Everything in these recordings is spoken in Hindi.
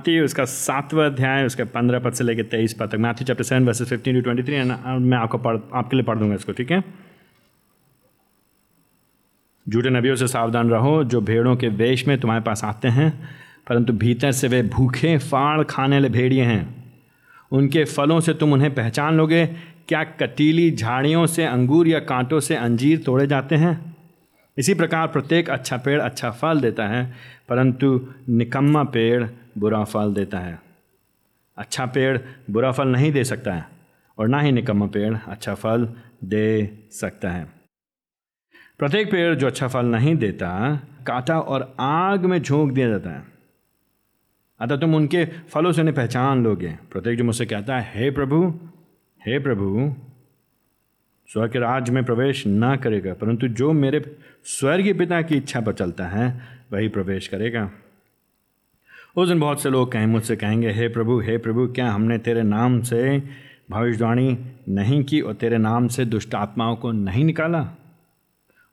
माती उसका सातवा अध्याय, उसके पंद्रह पद से लेकर तेईस पद तक। Matthew chapter seven verses fifteen to twenty three and मैं आपको पढ़, आपके लिए पढ़ दूँगा इसको, ठीक है? झूठे नबियों से सावधान रहो, जो भेड़ों के वेश में तुम्हारे पास आते हैं, परंतु भीतर से वे भूखे फाड़ खाने वाले भेड़िए हैं। उनके फलों से तुम उन्हें पहचान लोगे। क्या कटीली झाड़ियों से अंगूर या कांटों से अंजीर तोड़े जाते हैं? इसी प्रकार प्रत्येक अच्छा पेड़ अच्छा फल देता है, परंतु निकम्मा पेड़ बुरा फल देता है। अच्छा पेड़ बुरा फल नहीं दे सकता है, और ना ही निकम्मा पेड़ अच्छा फल दे सकता है। प्रत्येक पेड़ जो अच्छा फल नहीं देता, काटा और आग में झोंक दिया जाता है। अतः तुम उनके फलों से उन्हें पहचान लोगे। प्रत्येक जो मुझसे कहता है, हे प्रभु हे प्रभु, स्वर्ग के राज्य में प्रवेश ना करेगा, परंतु जो मेरे स्वर्गीय पिता की इच्छा पर चलता है, वही प्रवेश करेगा। उस दिन बहुत से लोग कहें, मुझसे कहेंगे, हे प्रभु हे प्रभु, क्या हमने तेरे नाम से भविष्यवाणी नहीं की और तेरे नाम से दुष्ट आत्माओं को नहीं निकाला?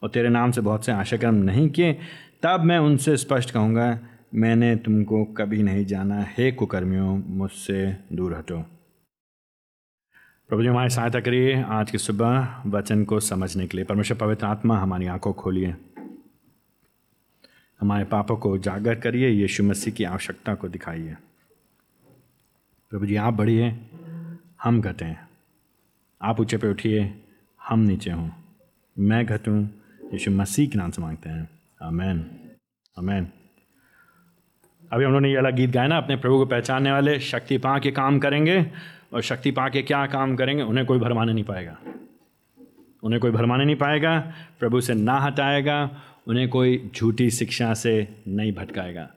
और तेरे नाम से बहुत से आशाक्रम नहीं किए? तब मैं उनसे स्पष्ट कहूँगा, मैंने तुमको कभी नहीं जाना। हे कुकर्मियों, मुझसे दूर हटो। प्रभु जी, हमारी सहायता करिए। आज की सुबह वचन को समझने के लिए। परमेश्वर, पवित्र आत्मा हमारी आँखों खोलिए। हमारे पापों को उजागर करिए, यीशु मसीह की आवश्यकता को दिखाइए। प्रभु जी, आप बढ़िए हम घटें आप ऊँचे पे उठिए, हम नीचे हों। मैं घटूँ यीशु मसीह के नाम से मांगते हैं। अमेन अमेन अभी हम लोगों ने ये अलग गीत गाया ना, अपने प्रभु को पहचानने वाले, शक्ति पा के काम करेंगे, और शक्ति पा के क्या काम करेंगे, उन्हें कोई भरमाने नहीं पाएगा। उन्हें कोई भरमाने नहीं पाएगा, प्रभु से ना हटाएगा उन्हें कोई झूठी शिक्षा से नहीं भटकाएगा।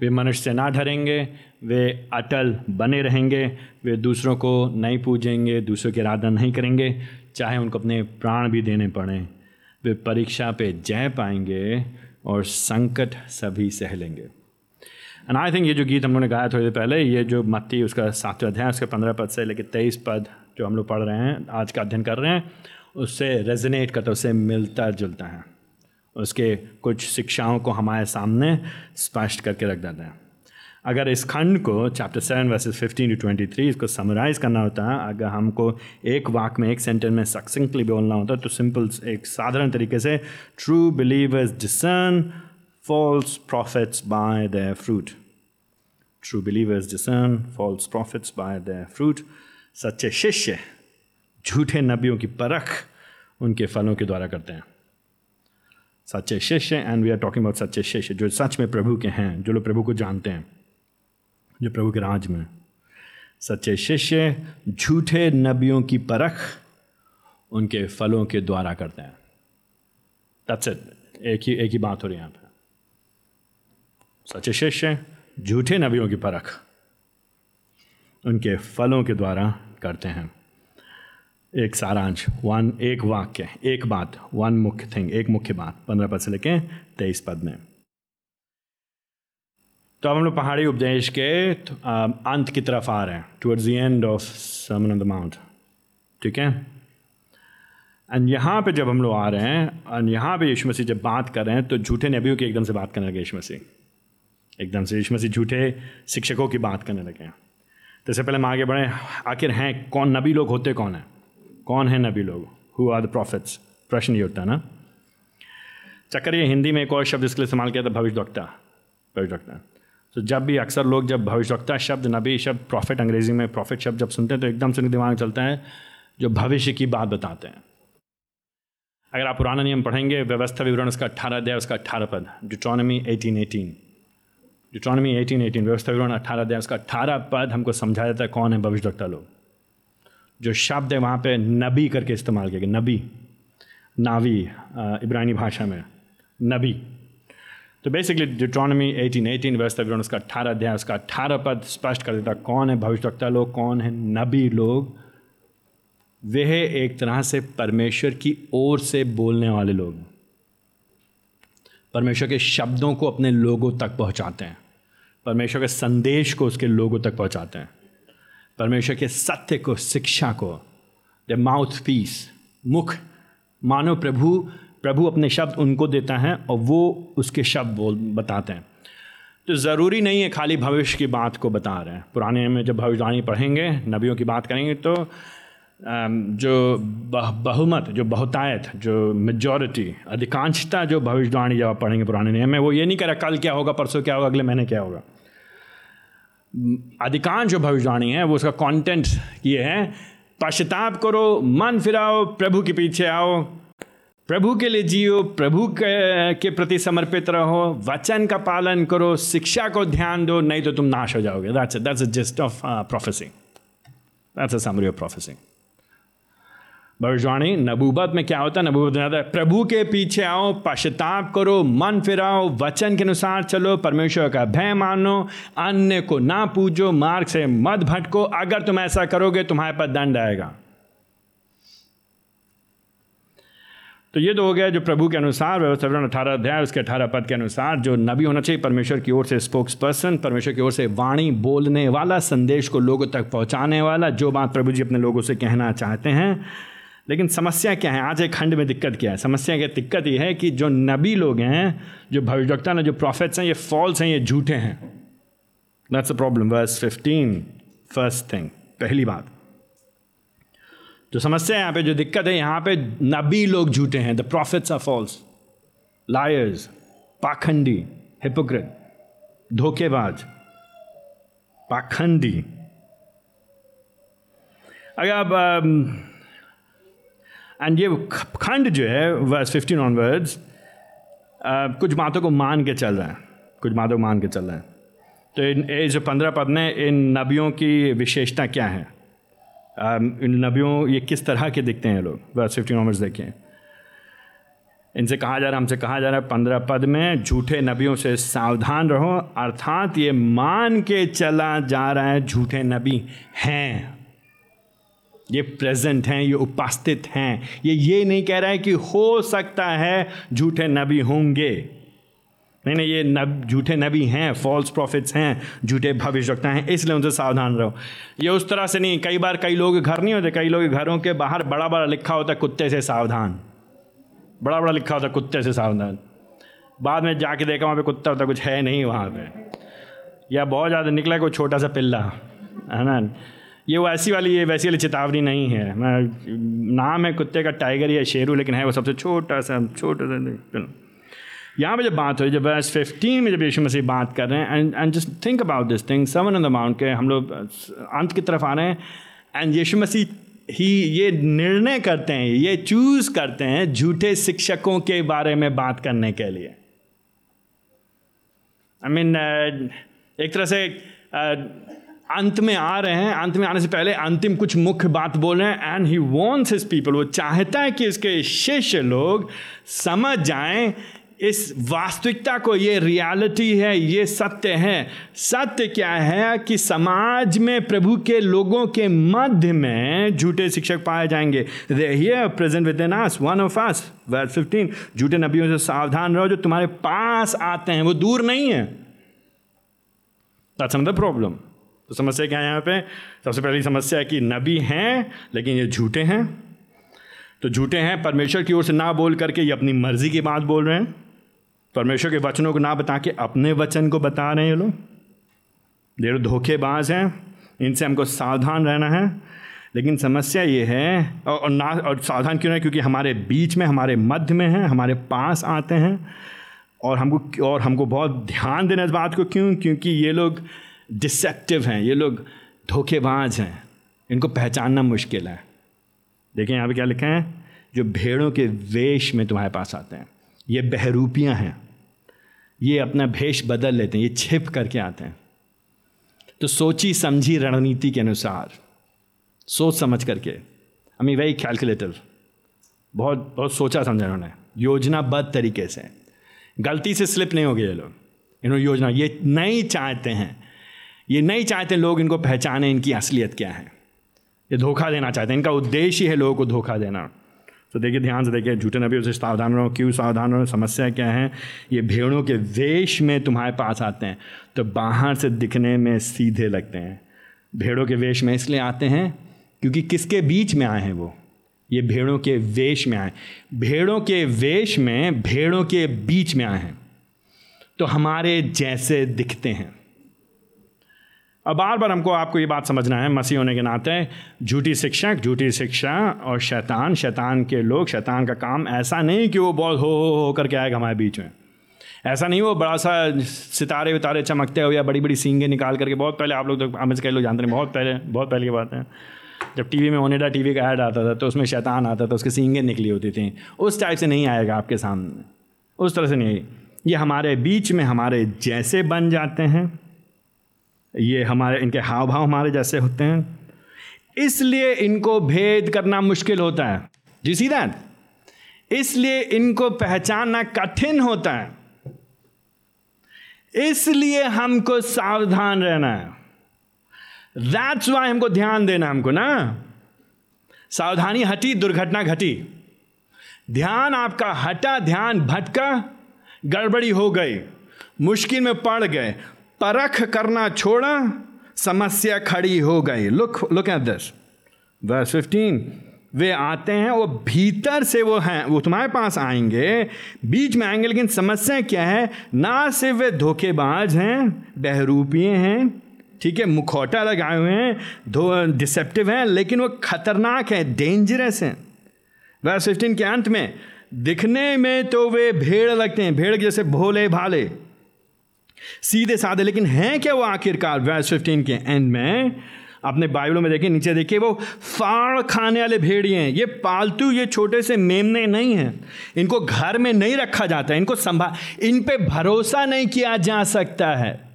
वे मनुष्य से ना डरेंगे वे अटल बने रहेंगे, वे दूसरों को नहीं पूजेंगे, दूसरों की आराधना नहीं करेंगे, चाहे उनको अपने प्राण भी देने पड़े। वे परीक्षा पे जय पाएँगे और संकट सभी सह लेंगे। एंड आई थिंक ये जो गीत हम लोगों ने गाया थोड़ी देर पहले, ये जो मत्ती, उसका सातवें अध्याय उसके पंद्रह पद से लेकर तेईस पद जो हम लोग पढ़ रहे हैं, आज का अध्ययन कर रहे हैं, उससे रेजनेट करता है, उससे मिलता जुलता है। उसके कुछ शिक्षाओं को हमारे सामने स्पष्ट करके रख देते हैं। अगर इस खंड को chapter seven verses fifteen to twenty three इसको समराइज करना होता है अगर हमको एक वाक में, एक सेंटेंस में सक्सेंटली बोलना होता तो सिंपल एक साधारण तरीके से true believers discern false prophets by the fruit true believers discern false prophets by the fruit सच्चे शिष्य, झूठे नबियों की परख उनके फलों के द्वारा करते हैं। सच्चे शिष्य and we are talking about सच्चे शिष्य जो सच में प्रभु के हैं, जो लोग प्रभु को जानते हैं, जो प्रभु के राज में सच्चे शिष्य झूठे नबियों की परख उनके फलों के द्वारा करते हैं। तत्स एक ही एक ही बात हो रही है यहाँ पर सच्चे शिष्य झूठे नबियों की परख उनके फलों के द्वारा करते हैं। एक सारांश वन एक वाक्य, एक बात वन मुख्य थिंग एक मुख्य बात, पंद्रह पद से लेके तेईस पद में। तो अब हम लोग पहाड़ी उपदेश के अंत की तरफ़ आ रहे हैं towards the end of sermon of the mount ठीक है? एंड यहाँ पे जब हम लोग आ रहे हैं एंड यहाँ पे यीशु मसीह जब बात कर रहे हैं तो झूठे नबियों की एकदम से बात करने लगे यीशु मसीह। एकदम से यीशु मसीह झूठे शिक्षकों की बात करने लगे हैं। तो इससे पहले हम आगे बढ़े, आखिर हैं कौन, नबी लोग होते कौन हैं? कौन है नबी लोग? हु आर द प्रॉफिट्स प्रश्न ये होता है ना? चक्कर ये, हिंदी में एक और शब्द इसके लिए इस्तेमाल किया था भविष्यवक्ता भविष्यवक्ता तो जब भी अक्सर लोग जब भविष्यवक्ता शब्द, नबी शब्द प्रॉफिट अंग्रेज़ी में प्रॉफिट शब्द जब सुनते हैं तो एकदम से उनके दिमाग चलता है, जो भविष्य की बात बताते हैं। अगर आप पुराना नियम पढ़ेंगे, व्यवस्था विवरण उसका अट्ठारह अध्याय, उसका अट्ठारह पद। Deuteronomy eighteen eighteen Deuteronomy eighteen eighteen व्यवस्था विवरण अट्ठारह अध्याय, उसका अट्ठारह पद हमको समझा जाता है कौन है भविष्यवक्ता लोग। जो शब्द है वहाँ पे नबी करके इस्तेमाल किया गया। नबी, नावी इब्रानी भाषा में नबी। तो बेसिकली डिट्रॉनमी एटीन एटीन वर्ष विवरण उसका अट्ठारह अध्याय, उसका अट्ठारह पद स्पष्ट कर देता कौन है भविष्यवक्ता लोग, कौन है नबी लोग? वे एक तरह से परमेश्वर की ओर से बोलने वाले लोग। परमेश्वर के शब्दों को अपने लोगों तक पहुंचाते हैं। परमेश्वर के संदेश को उसके लोगों तक पहुंचाते हैं। परमेश्वर के सत्य को, शिक्षा को द माउथ पीस मुख। मानो प्रभु प्रभु अपने शब्द उनको देता है और वो उसके शब्द बोल, बताते हैं। तो ज़रूरी नहीं है खाली भविष्य की बात को बता रहे हैं। पुराने में जब भविष्यवाणी पढ़ेंगे, नबियों की बात करेंगे तो जो बहुमत, जो बहुतायत, जो मेजॉरिटी अधिकांशता जो भविष्यवाणी जब पढ़ेंगे पुराने नियम में, वो ये नहीं कह रहा कल क्या होगा, परसों क्या होगा, अगले महीने क्या होगा। अधिकांश जो भविष्यवाणी है वो उसका कंटेंट ये है पश्चाताप करो मन फिराओ प्रभु के पीछे आओ प्रभु के लिए जियो प्रभु के, के प्रति समर्पित रहो वचन का पालन करो शिक्षा को ध्यान दो नहीं तो तुम नाश हो जाओगे। That's that's a just of prophesying that's a summary of prophesying भविष्यवाणी नबूबत में क्या होता है? नबूबत में प्रभु के पीछे आओ, पश्चाताप करो, मन फिराओ, वचन के अनुसार चलो, परमेश्वर का भय मानो, अन्य को ना पूजो, मार्ग से मत भटको, अगर तुम ऐसा करोगे, तुम्हारे पर दंड आएगा। तो ये तो हो गया जो प्रभु के अनुसार, व्यवस्था अठारह अध्याय, उसके अठारह पद के अनुसार, जो नबी होना चाहिए, परमेश्वर की ओर से स्पोक्स पर्सन परमेश्वर की ओर से वाणी बोलने वाला, संदेश को लोगों तक पहुँचाने वाला, जो बात प्रभु जी अपने लोगों से कहना चाहते हैं लेकिन समस्या क्या है? आज एक खंड में दिक्कत क्या है? समस्या क्या दिक्कत ये है कि जो नबी लोग हैं, जो भविष्यवक्ता ने जो प्रॉफिट्स हैं, ये फॉल्स हैं, ये झूठे हैं। That's a problem verse fifteen first thing पहली बात। जो समस्या है यहाँ पे, जो दिक्कत है, यहाँ पे नबी लोग झूठे हैं। The prophets are false liars पाखंडी. हिपोक्रेट धोखेबाज. पाखंडी. अगर आप एंड ये खंड जो है वर्स फिफ्टीन ऑनवर्ड्स कुछ बातों को मान के चल रहा है। कुछ बातों को मान के चल रहा है। तो इन, ये जो पंद्रह पद में, इन नबियों की विशेषता क्या है? इन नबियों, ये किस तरह के दिखते हैं लोग? वर्स फिफ्टीन ऑनवर्ड्स देखें इनसे कहा जा रहा है, हमसे कहा जा रहा है, पंद्रह पद में, झूठे नबियों से सावधान रहो। अर्थात ये मान के चला जा रहा है, झूठे नबी हैं। ये प्रेजेंट हैं, ये उपस्थित हैं। ये ये नहीं कह रहा है कि हो सकता है झूठे नबी होंगे। नहीं नहीं, ये नब, झूठे नबी हैं फॉल्स प्रॉफिट्स हैं, झूठे भविष्यवक्ता हैं, इसलिए उनसे सावधान रहो। ये उस तरह से नहीं, कई बार कई लोग घर नहीं होते, कई लोग घरों के बाहर बड़ा बड़ा लिखा होता है, कुत्ते से सावधान। बड़ा बड़ा लिखा होता है, कुत्ते से सावधान। बाद में जाके देखा वहाँ पे कुत्ता होता कुछ है नहीं वहाँ पे। या बहुत ज़्यादा निकला कोई छोटा सा पिल्ला, है ना? ये वो ऐसी वाली ये वैसी वाली चेतावनी नहीं है। मैं नाम है कुत्ते का टाइगर या शेरू लेकिन है वो सबसे छोटा सा छोटा सा चलो। यहाँ पे जब बात हो जब वर्स फिफ्टीन में जब यीशु मसीह बात कर रहे हैं and and just think about this thing on the mount के हम लोग अंत की तरफ़ आ रहे हैं एंड यीशु मसीह ही ये निर्णय करते हैं ये चूज़ करते हैं झूठे शिक्षकों के बारे में बात करने के लिए। I I mean mean, uh, एक तरह से uh, अंत में आ रहे हैं। अंत में आने से पहले अंतिम कुछ मुख्य बात बोल रहे हैं। And he wants his people वो चाहता है कि इसके शिष्य लोग समझ जाएँ। इस वास्तविकता को ये रियलिटी है, ये सत्य है। सत्य क्या है कि समाज में प्रभु के लोगों के मध्य में झूठे शिक्षक पाए जाएँगे। Here present with us one of us verse 15 झूठे नबियों से सावधान रहो जो तुम्हारे पास आते हैं, वो दूर नहीं है। दैट्स अनदर प्रॉब्लम तो समस्या क्या है यहाँ पे? सबसे पहली समस्या है कि नबी हैं, लेकिन ये झूठे हैं। तो झूठे हैं, परमेश्वर की ओर से ना बोल करके ये अपनी मर्ज़ी की बात बोल रहे हैं। परमेश्वर के वचनों को ना बता के अपने वचन को बता रहे हैं ये लोग। देर धोखेबाज हैं। इनसे हमको सावधान रहना है। लेकिन समस्या ये है, और ना, और सावधान क्यों है? क्योंकि हमारे बीच में, हमारे मध्य में हैं, हमारे पास आते हैं। और हमको और हमको बहुत ध्यान देना इस बात को क्यों? क्योंकि ये लोग डिसेप्टिव हैं, ये लोग धोखेबाज हैं। इनको पहचानना मुश्किल है। देखें, यहाँ पे क्या लिखा है? जो भेड़ों के वेश में तुम्हारे पास आते हैं। ये बहरूपियाँ हैं। ये अपना भेष बदल लेते हैं, ये छिप करके आते हैं। तो सोची समझी रणनीति के अनुसार, सोच समझ करके। आई मीन वेरी कैलकुलेटिव बहुत बहुत सोचा समझा उन्होंने योजनाबद्ध तरीके से। गलती से स्लिप नहीं हो गए ये लोग। इन्होंने योजना, ये नहीं चाहते हैं। ये नहीं चाहते लोग इनको पहचाने इनकी असलियत क्या है। ये धोखा देना चाहते हैं। इनका उद्देश्य ही है लोगों को धोखा देना। तो देखिए, ध्यान से देखिए, झूठे नबी उसे सावधान रहो। क्यों सावधान रहो? समस्या क्या है? ये भेड़ों के वेश में तुम्हारे पास आते हैं तो बाहर से दिखने में सीधे लगते हैं। भेड़ों के वेश में इसलिए आते हैं क्योंकि किसके बीच में आए हैं वो? ये भेड़ों के वेश में आए। भेड़ों के वेश में भेड़ों के बीच में आए हैं। तो हमारे जैसे दिखते हैं। अब बार बार हमको आपको ये बात समझना है, मसीह होने के नाते, झूठी शिक्षक, झूठी शिक्षा और शैतान शैतान के लोग, शैतान का काम ऐसा नहीं कि वो बहुत हो हो हो करके आएगा हमारे बीच में। ऐसा नहीं वो बड़ा सा सितारे वितारे चमकते हो या बड़ी बड़ी सींगे निकाल करके, बहुत पहले आप लोग तो हमें कई लोग जानते हैं, बहुत पहले बहुत पहले की बात है। जब टीवी में ओनेडा टीवी का ऐड आता था तो उसमें शैतान आता था, उसकी सींगे निकली होती थी। उस टाइप से नहीं आएगा आपके सामने। उस तरह से नहीं। ये हमारे बीच में हमारे जैसे बन जाते हैं। ये हमारे, इनके हाव भाव हमारे जैसे होते हैं। इसलिए इनको भेद करना मुश्किल होता है। जी सी दैट इसलिए इनको पहचानना कठिन होता है। इसलिए हमको सावधान रहना है। दैट्स वाई हमको ध्यान देना हमको ना। सावधानी हटी, दुर्घटना घटी। ध्यान आपका हटा, ध्यान भटका, गड़बड़ी हो गई, मुश्किल में पड़ गए। परख करना छोड़ा, समस्या खड़ी हो गई। Look look at this verse fifteen वे आते हैं, वो भीतर से वो हैं, वो तुम्हारे पास आएँगे। बीच में आएँगे, लेकिन समस्या क्या है? ना सिर्फ़ वे धोखेबाज हैं बहरूपिए हैं, ठीक है, मुखौटा लगाए हुए हैं डिसेप्टिव हैं, लेकिन वो खतरनाक हैं डेंजरस हैं। वर्स फिफ्टीन के अंत में, दिखने में तो वे भेड़ लगते हैं, भेड़ जैसे भोले भाले सीधे साधे, लेकिन हैं क्या वो आखिरकार? वर्स फिफ्टीन के एंड में, अपने बाइबलों में देखिए नीचे देखिए, वो फाड़ खाने वाले भेड़िए हैं। ये पालतू, ये छोटे से मेमने नहीं हैं। इनको घर में नहीं रखा जाता है, इनको संभाल इन पे भरोसा नहीं किया जा सकता है।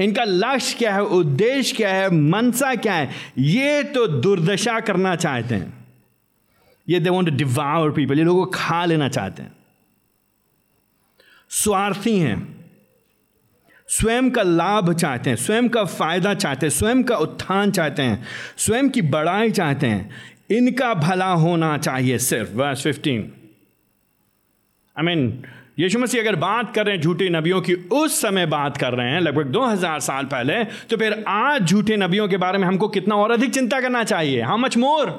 इनका लक्ष्य क्या है, उद्देश्य क्या है, मनसा क्या है? ये तो दुर्दशा करना चाहते हैं। ये दे वॉन्ट डिवाउर पीपल ये लोगों को खा लेना चाहते हैं। स्वार्थी हैं। स्वयं का लाभ चाहते हैं, स्वयं का फ़ायदा चाहते हैं, स्वयं का उत्थान चाहते हैं, स्वयं की बड़ाई चाहते हैं, इनका भला होना चाहिए सिर्फ़। Verse fifteen I mean Yeshu Masih अगर बात कर रहे हैं झूठे नबियों की, उस समय बात कर रहे हैं, लगभग 2000 साल पहले तो फिर आज झूठे नबियों के बारे में हमको कितना और अधिक चिंता करना चाहिए? हाउ मच मोर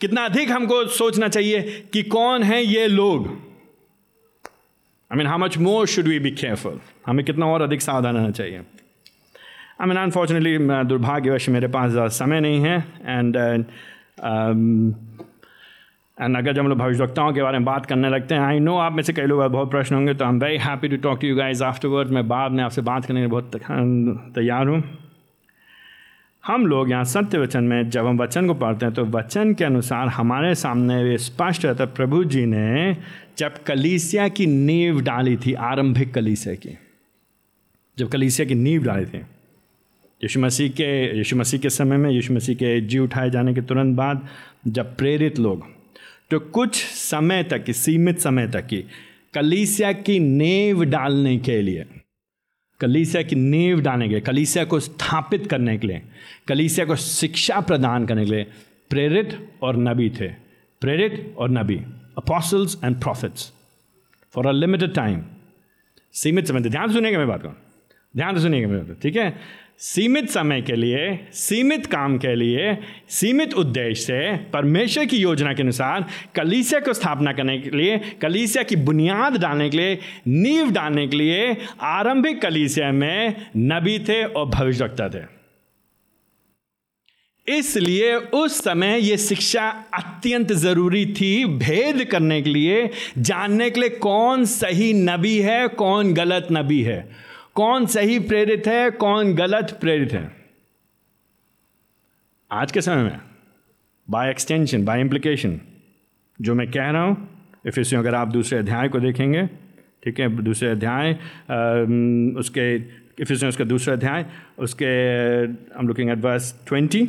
कितना अधिक हमको सोचना चाहिए कि कौन है ये लोग? I mean how much more should we be careful हमें कितना और अधिक सावधान रहना चाहिए? आई मीन अनफॉर्चुनेटली दुर्भाग्यवश मेरे पास ज़्यादा समय नहीं है एंड एंड अगर जब हम लोग भविष्यवक्ताओं के बारे में बात करने लगते हैं आई नो आप में से कई लोग बहुत प्रश्न होंगे तो I am very happy to talk to you guys afterward मैं बाद में आपसे बात करने के लिए बहुत तैयार हूँ। हम लोग यहाँ सत्य वचन में जब हम वचन को पढ़ते हैं तो वचन के अनुसार हमारे सामने ये स्पष्ट रहता प्रभु जी ने जब कलीसिया की नींव डाली थी, आरंभिक कलीसिया की, जब कलीसिया की नींव डाली थी, यीशु मसीह के, यीशु मसीह के समय में, यीशु मसीह के जी उठाए जाने के तुरंत बाद जब प्रेरित लोग तो कुछ समय तक, सीमित समय तक की कलीसिया की नींव डालने के लिए कलीसिया की नींव डालने के लिए, कलीसिया को स्थापित करने के लिए, कलीसिया को शिक्षा प्रदान करने के लिए प्रेरित और नबी थे। प्रेरित और नबी apostles and prophets for a limited time सीमित समय। ध्यान सुनिएगा मैं बात करूँ ध्यान सुनिएगा मैं बात ठीक है? सीमित समय के लिए, सीमित काम के लिए, सीमित उद्देश्य से परमेश्वर की योजना के अनुसार कलीसिया को स्थापना करने के लिए, कलीसिया की बुनियाद डालने के लिए, नींव डालने के लिए आरंभिक कलीसिया में नबी थे और भविष्यवक्ता थे। इसलिए उस समय ये शिक्षा अत्यंत ज़रूरी थी भेद करने के लिए, जानने के लिए कौन सही नबी है, कौन गलत नबी है। कौन सही प्रेरित है, कौन गलत प्रेरित है? आज के समय में बाय एक्सटेंशन बाय इम्प्लीकेशन जो मैं कह रहा हूँ इफिसियों अगर आप दूसरे अध्याय को देखेंगे, ठीक है, दूसरे अध्याय उसके इफिसियों उसका दूसरा अध्याय, उसके हम लुकिंग एट वर्स ट्वेंटी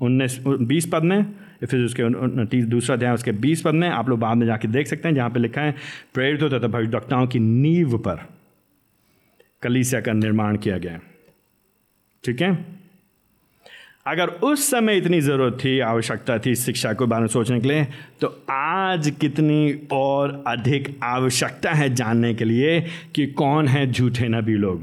उन्नीस, बीस पद में फिर उसके दूसरा अध्याय, उसके बीस पद में, आप लोग बाद में जाके देख सकते हैं, जहाँ पे लिखा है, प्रेरित होता था भविष्यवक्ताओं की नींव पर। कलीसिया का निर्माण किया गया। ठीक है? अगर उस समय इतनी ज़रूरत थी, आवश्यकता थी शिक्षा के बारे में सोचने के लिए तो आज कितनी और अधिक आवश्यकता है जानने के लिए कि कौन है झूठे नबी लोग।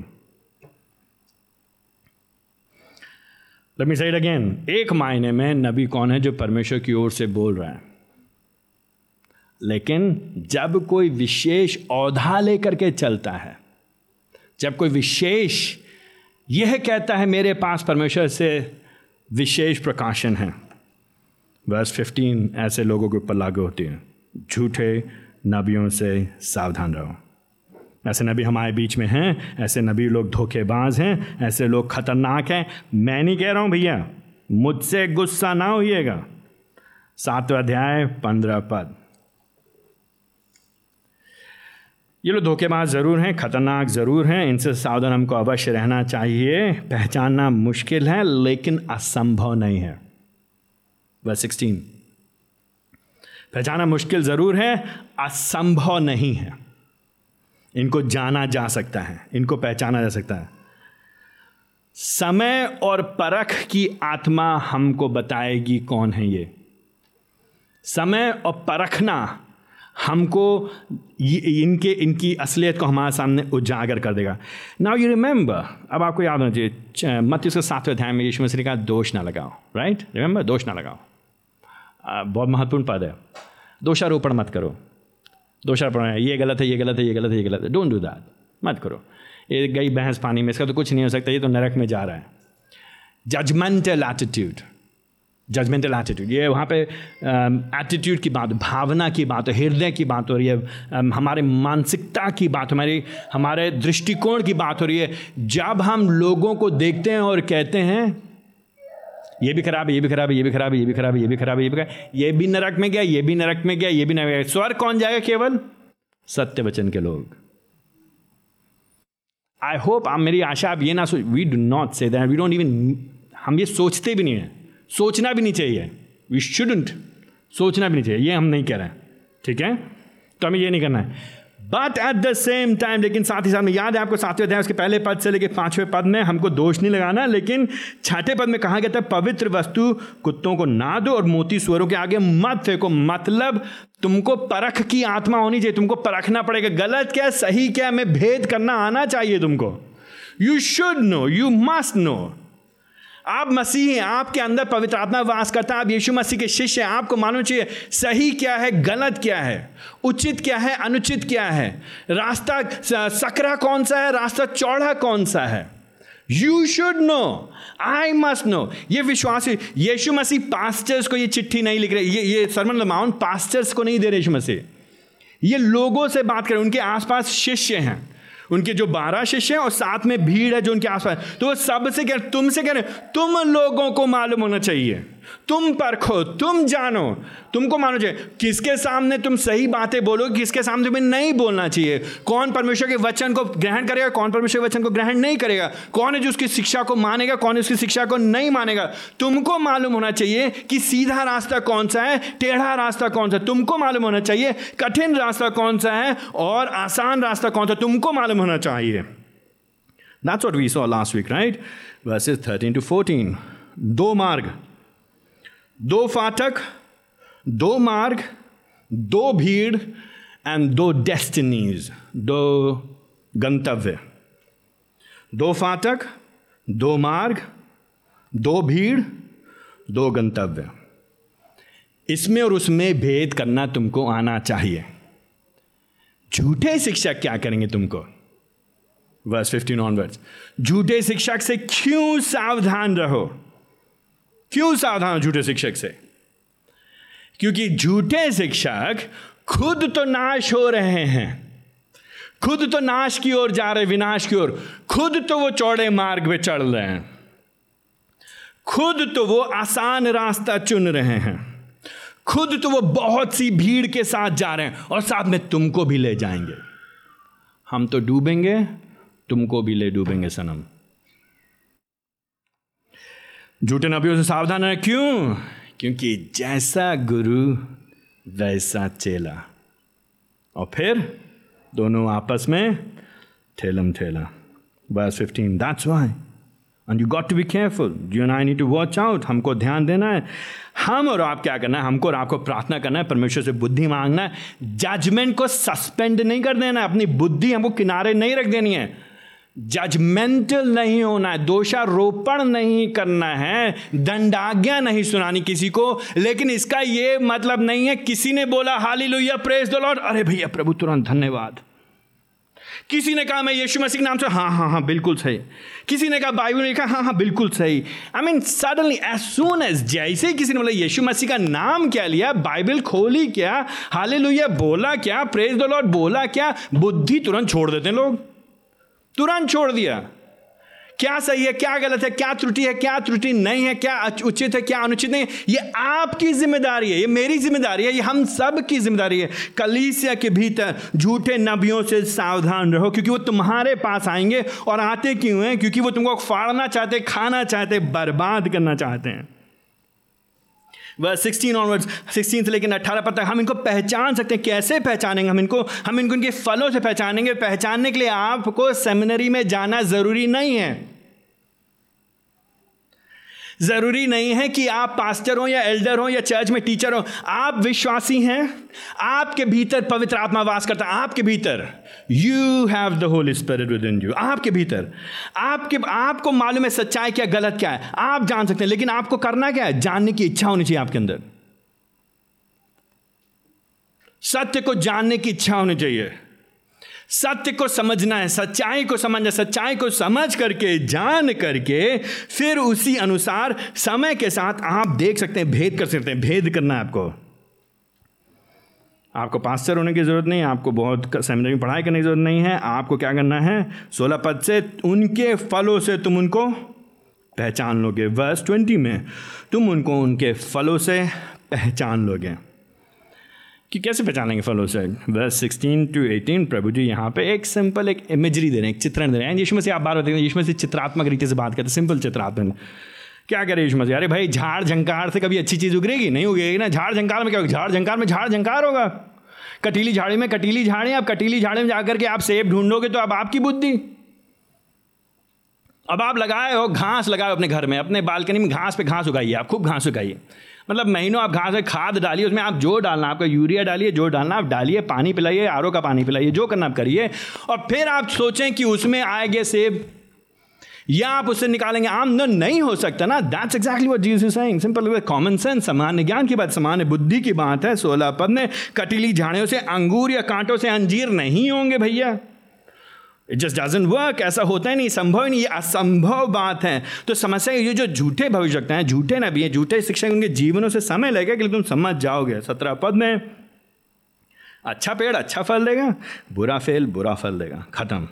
लेट मी से इट अगेन एक मायने में नबी कौन है जो परमेश्वर की ओर से बोल रहा है? लेकिन जब कोई विशेष औधा लेकर के चलता है जब कोई विशेष यह कहता है, मेरे पास परमेश्वर से विशेष प्रकाशन है। वर्स 15 ऐसे लोगों के ऊपर लागू होती है। झूठे नबियों से सावधान रहो। ऐसे नबी हमारे बीच में हैं, ऐसे नबी लोग धोखेबाज हैं, ऐसे लोग खतरनाक हैं। मैं नहीं कह रहा हूँ, भैया, मुझसे गुस्सा ना होइएगा। सातवा अध्याय, पंद्रह पद। ये लोग धोखेबाज ज़रूर हैं, खतरनाक ज़रूर हैं, इनसे सावधान हमको अवश्य रहना चाहिए, पहचानना मुश्किल है, लेकिन असंभव नहीं है। वह सिक्सटीन पहचाना मुश्किल ज़रूर है, असंभव नहीं है। इनको जाना जा सकता है, इनको पहचाना जा सकता है। समय और परख की आत्मा हमको बताएगी कौन है ये। समय और परखना हमको इनके, इनकी असलियत को हमारे सामने उजागर कर देगा। नाउ यू रिमेंबर अब आपको याद होना चाहिए मत इसके सातवें अध्याय में यीशु मसीह कहा, दोष ना लगाओ राइट रिमेंबर दोष ना लगाओ। बहुत महत्वपूर्ण पद है। दोषारोपण मत करो। दोषारोपण ये गलत है, ये गलत है, ये गलत है, ये गलत है। डोंट डू दैट मत करो। ये गई बहस पानी में, इसका तो कुछ नहीं हो सकता, ये तो नरक में जा रहा है। जजमेंटल एटीट्यूड जजमेंटल एटीट्यूड ये वहाँ पे एटीट्यूड की बात, भावना की बात, हृदय की बात हो रही है हमारे मानसिकता की बात, हमारी, हमारे दृष्टिकोण की बात हो रही है। जब हम लोगों को देखते हैं और कहते हैं, ये भी खराब है, ये भी खराब है, ये भी खराब है, ये भी खराब है, ये भी खराब है, ये भी खराब ये भी नरक में गया, ये भी नरक में गया, ये भी नरक गया। स्वर्ग कौन जाएगा केवल? सत्य वचन के लोग। आई होप आप मेरी आशा, आप ये ना सोच we do not say that we don't even हम ये सोचते भी नहीं है। सोचना भी नहीं चाहिए। वी शुडंट सोचना भी नहीं चाहिए। ये हम नहीं कह रहे हैं। ठीक है? तो हमें ये नहीं करना है। But at the same time लेकिन साथ ही साथ में याद है आपको सातवें अध्याय, उसके पहले पद से लेकर पाँचवें पद में हमको दोष नहीं लगाना, लेकिन छठे पद में कहा गया था, पवित्र वस्तु कुत्तों को ना दो और मोती स्वरों के आगे मत फेंको। मतलब तुमको परख की आत्मा होनी चाहिए। तुमको परखना पड़ेगा। गलत क्या, सही क्या, में भेद करना आना चाहिए तुमको। You should know you must know आप मसीह हैं, आपके अंदर पवित्र आत्मा वास करता है। आप यीशु मसीह के शिष्य हैं, आपको मालूम चाहिए, सही क्या है, गलत क्या है, उचित क्या है, अनुचित क्या है, रास्ता सकरा कौन सा है, रास्ता चौड़ा कौन सा है? You should know I must know ये विश्वास, यीशु मसीह पास्टर्स को ये चिट्ठी नहीं लिख रहे, ये ये सरमन लमाउन पास्टर्स को नहीं दे रहे यीशु मसीह। ये लोगों से बात करें उनके आसपास शिष्य हैं। उनके जो बारह शिष्य हैं और साथ में भीड़ है जो उनके आसपास तो वो सबसे कह रहे तुमसे कह रहे तुम लोगों को मालूम होना चाहिए। तुम परखो तुम जानो। तुमको मानो चाहिए किसके सामने तुम सही बातें बोलो किसके सामने तुम्हें नहीं बोलना चाहिए? कौन परमेश्वर के वचन को ग्रहण करेगा कौन परमेश्वर के वचन को ग्रहण नहीं करेगा? कौन है जो उसकी शिक्षा को मानेगा कौन उसकी शिक्षा को नहीं मानेगा? तुमको मालूम होना चाहिए कि सीधा रास्ता कौन सा है टेढ़ा रास्ता कौन सा तुमको मालूम होना चाहिए कठिन रास्ता कौन सा है और आसान रास्ता कौन सा तुमको मालूम होना चाहिए। That's what we saw last week, right? Verses 13 to 14. दो मार्ग। दो फाटक, दो मार्ग, दो भीड़ एंड दो डेस्टिनीज दो गंतव्य। दो फाटक, दो मार्ग, दो भीड़, दो गंतव्य। इसमें और उसमें भेद करना तुमको आना चाहिए। झूठे शिक्षक क्या करेंगे तुमको? वर्स फिफ्टीन ऑनवर्ड्स झूठे शिक्षक से क्यों सावधान रहो? क्यों सावधान झूठे शिक्षक से? क्योंकि झूठे शिक्षक खुद तो नाश हो रहे हैं। खुद तो नाश की ओर जा रहे, विनाश की ओर। खुद तो वो चौड़े मार्ग पे चढ़ रहे हैं। खुद तो वो आसान रास्ता चुन रहे हैं। खुद तो वो बहुत सी भीड़ के साथ जा रहे हैं और साथ में तुमको भी ले जाएँगे। हम तो डूबेंगे, तुमको भी ले डूबेंगे सनम। झूठे नबियों से सावधान है क्यों? क्योंकि जैसा गुरु, वैसा चेला। और फिर दोनों आपस में ठेलम ठेला। Verse fifteen that's why and you got to be careful you and I need to watch out हमको ध्यान देना है। हम और आप क्या करना है? हमको और आपको प्रार्थना करना है। परमेश्वर से बुद्धि मांगना है। जजमेंट को सस्पेंड नहीं कर देना है। अपनी बुद्धि हमको किनारे नहीं रख देनी है। जजमेंटल नहीं होना है, दोषारोपण नहीं करना है, दंडाज्ञा नहीं सुनानी किसी को, लेकिन इसका यह मतलब नहीं है, किसी ने बोला हाली लोहिया प्रेस दो लॉर्ड अरे भैया, प्रभु तुरंत धन्यवाद। किसी ने कहा, मैं यीशु मसीह के नाम से हाँ हाँ हाँ बिल्कुल सही। किसी ने कहा, बाइबल ने कहा हाँ हाँ बिल्कुल सही। I mean suddenly as soon as जैसे किसी ने बोला, यीशु मसीह का नाम क्या लिया? बाइबल खोली क्या? हाले बोला क्या? प्रेस दो लॉर्ड बोला क्या? बुद्धि तुरंत छोड़ देते हैं लोग। तुरंत छोड़ दिया। क्या सही है, क्या गलत है, क्या त्रुटि है, क्या त्रुटि नहीं है, क्या उचित है, क्या अनुचित नहीं है, ये आपकी ज़िम्मेदारी है, ये मेरी ज़िम्मेदारी है, ये हम सब की ज़िम्मेदारी है। कलीसिया के भीतर झूठे नबियों से सावधान रहो, क्योंकि वो तुम्हारे पास आएँगे और आते क्यों हैं? क्योंकि वो तुमको फाड़ना चाहते, खाना चाहते, बर्बाद करना चाहते हैं। वह सिक्सटीन ऑनवर्ड्स सिक्सटीन से लेकिन अट्ठारह पद तक, हम इनको पहचान सकते हैं। कैसे पहचानेंगे हम इनको? हम इनको इनके फलों से पहचानेंगे। पहचानने के लिए आपको सेमिनरी में जाना ज़रूरी नहीं है। ज़रूरी नहीं है कि आप पास्टर हो या एल्डर हो या चर्च में टीचर हो। आप विश्वासी हैं, आपके भीतर पवित्र आत्मा वास करता है, आपके भीतर। You have the holy spirit within you आपके भीतर। आपके, आपको मालूम है सच्चाई क्या, गलत क्या है। आप जान सकते हैं, लेकिन आपको करना क्या है? जानने की इच्छा होनी चाहिए आपके अंदर। सत्य को जानने की इच्छा होनी चाहिए। सत्य को समझना है, सच्चाई को समझना सच्चाई को समझ करके, जान करके, फिर उसी अनुसार समय के साथ आप देख सकते हैं, भेद कर सकते हैं, भेद करना है आपको। आपको पास्टर होने की ज़रूरत नहीं है आपको बहुत सेमिनरी में पढ़ाई करने की ज़रूरत नहीं है, आपको क्या करना है? सोलह पद से उनके फलों से तुम उनको पहचान लोगे। वर्स ट्वेंटी में, तुम उनको उनके फलों से पहचान लोगे। कि कैसे पहचानेंगे फलों से वर्स सिक्सटीन टू एटीन प्रभु जी यहाँ पे एक सिंपल एक इमेजरी दे रहे हैं, एक चित्रण दे रहे हैं। यीशु से आप बात होते हैं से चित्रात्मक रीति से बात करते हैं सिंपल चित्रात्मक। क्या करे यीशु मसीह? अरे भाई, झाड़ झंकार से कभी अच्छी चीज़ उगरेगी? नहीं उगेगी ना। झाड़ झंकार में क्या होगा? झाड़ झंकार में झाड़ झंकार होगा। कटीली झाड़ी में कटीली झाड़ी, आप कटीली झाड़ी में जाकर के आप सेब ढूंढोगे तो अब आपकी बुद्धि। अब आप लगाए हो, घास लगाए अपने घर में, अपने बालकनी में घास पे घास उगाइए, आप खूब घास उगाइए। मतलब महीनों आप घास खाद डालिए, उसमें आप जो डालना, आपका यूरिया डालिए जो डालना, आप डालिए, पानी पिलाइए आरओ का पानी पिलाइए, जो करना आप करिए। और फिर आप सोचें कि उसमें आएँगे सेब, या आप उससे निकालेंगे आम। न नहीं हो सकता ना। That's exactly what is saying simple common sense सामान्य ज्ञान की बात, सामान्य बुद्धि की बात है। सोलह पद में कटीली झाड़ियों से अंगूर या कांटों से अंजीर नहीं होंगे भैया। इट जस्ट डजेंट वर्क ऐसा होता ही नहीं, संभव नहीं, ये असंभव बात है। तो समस्या ये जो झूठे भविष्यता हैं, झूठे नबी हैं, झूठे शिक्षक, उनके जीवनों से समय लगेगा कि तुम समझ जाओगे। सत्रह पद में अच्छा पेड़ अच्छा फल देगा, बुरा फेल, बुरा फल देगा, खत्म।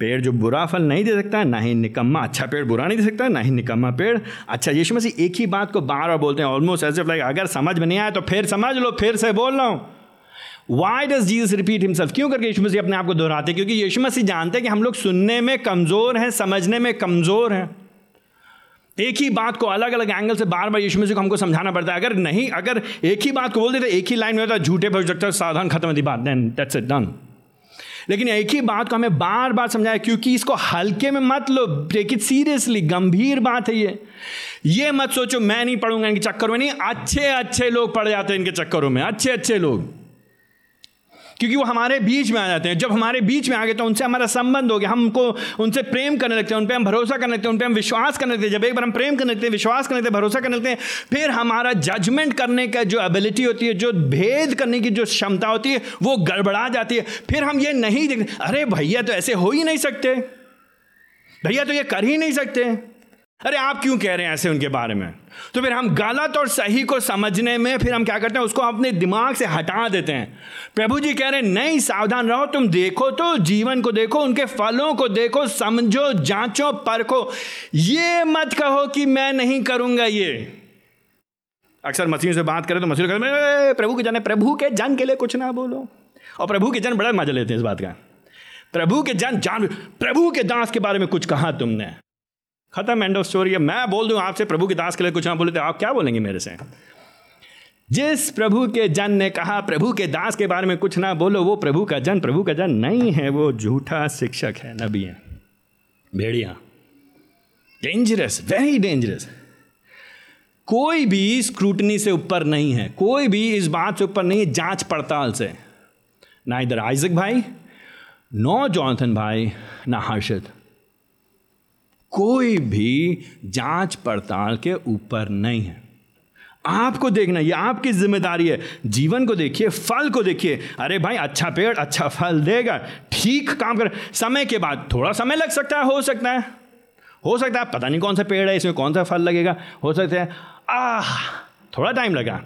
पेड़ जो बुरा फल नहीं दे सकता, ना ही निकम्मा अच्छा पेड़ बुरा नहीं दे सकता, ना ही निकम्मा पेड़। अच्छा यीशु मसीह एक ही बात को बार बार बोलते हैं ऑलमोस्ट एज इफ़ लाइक अगर समझ में नहीं आया तो फिर समझ लो, फिर से बोल रहा हूँ। Why does Jesus repeat himself क्यों करके यीशु मसीह अपने आप को दोहराते क्योंकि यीशु मसीह जानते हैं कि हम लोग सुनने में कमज़ोर हैं, समझने में कमज़ोर हैं। एक ही बात को अलग अलग एंगल से बार बार यीशु मसीह को हमको समझाना पड़ता है। अगर नहीं, अगर एक ही बात को बोल देते, एक ही लाइन में होता है झूठे भविष्य सावधान खत्म होती बात देन दैट्स इट डन लेकिन एक ही बात को हमें बार बार समझाया, क्योंकि इसको हल्के में मत लो टेक इट सीरियसली गंभीर बात है ये। ये मत सोचो, मैं नहीं पढ़ूँगा इनके चक्करों में, नहीं अच्छे अच्छे लोग पढ़ जाते हैं इनके चक्करों में अच्छे अच्छे लोग। क्योंकि वो हमारे बीच में आ जाते हैं। जब हमारे बीच में आ गए तो उनसे हमारा संबंध हो गया। हमको उनसे प्रेम करने लगते हैं, उन पर हम भरोसा करने लगते हैं, उन पर हम विश्वास करने लगते हैं। जब एक बार हम प्रेम करने लगते हैं, विश्वास करने लगते हैं, भरोसा करने लगते हैं, फिर हमारा जजमेंट करने का जो एबिलिटी होती है, जो भेद करने की जो क्षमता होती है, वो गड़बड़ा जाती है। फिर हम ये नहीं देखते, अरे भैया तो ऐसे हो ही नहीं सकते। भैया तो ये कर ही नहीं सकते। अरे आप क्यों कह रहे हैं ऐसे उनके बारे में? तो फिर हम गलत और सही को समझने में फिर हम क्या करते हैं? उसको अपने दिमाग से हटा देते हैं। प्रभु जी कह रहे हैं, नहीं, सावधान रहो, तुम देखो तो जीवन को देखो, उनके फलों को देखो, समझो, जांचो, परखो। ये मत कहो कि मैं नहीं करूँगा ये। अक्सर मसीह से बात करें तो मसीह कहते प्रभु के जन, प्रभु के जन के लिए कुछ ना बोलो। और प्रभु के जन बड़ा मज़ा लेते हैं इस बात का। प्रभु के जन, जान, प्रभु के दास के बारे में कुछ कहा तुमने। खत्म एंड ऑफ़ स्टोरी मैं बोल दूँ आपसे, प्रभु के दास के लिए कुछ ना बोले तो आप क्या बोलेंगे मेरे से? जिस प्रभु के जन ने कहा, प्रभु के दास के बारे में कुछ ना बोलो, वो प्रभु का जन, प्रभु का जन नहीं है, वो झूठा शिक्षक है, नबी है। भेड़िया डेंजरस वेरी डेंजरस कोई भी स्क्रूटनी से ऊपर नहीं है, कोई भी इस बात से ऊपर नहीं है, जाँच पड़ताल से। ना इधर आइजक भाई, नो जॉनथन भाई, ना हर्षद। कोई भी जाँच पड़ताल के ऊपर नहीं है। आपको देखना, ये आपकी ज़िम्मेदारी है। जीवन को देखिए, फल को देखिए। अरे भाई अच्छा पेड़ अच्छा फल देगा, ठीक काम कर। समय के बाद थोड़ा समय लग सकता है, हो सकता है। हो सकता है, पता नहीं कौन सा पेड़ है, इसमें कौन सा फल लगेगा, हो सकता है। आह, थोड़ा टाइम लगा।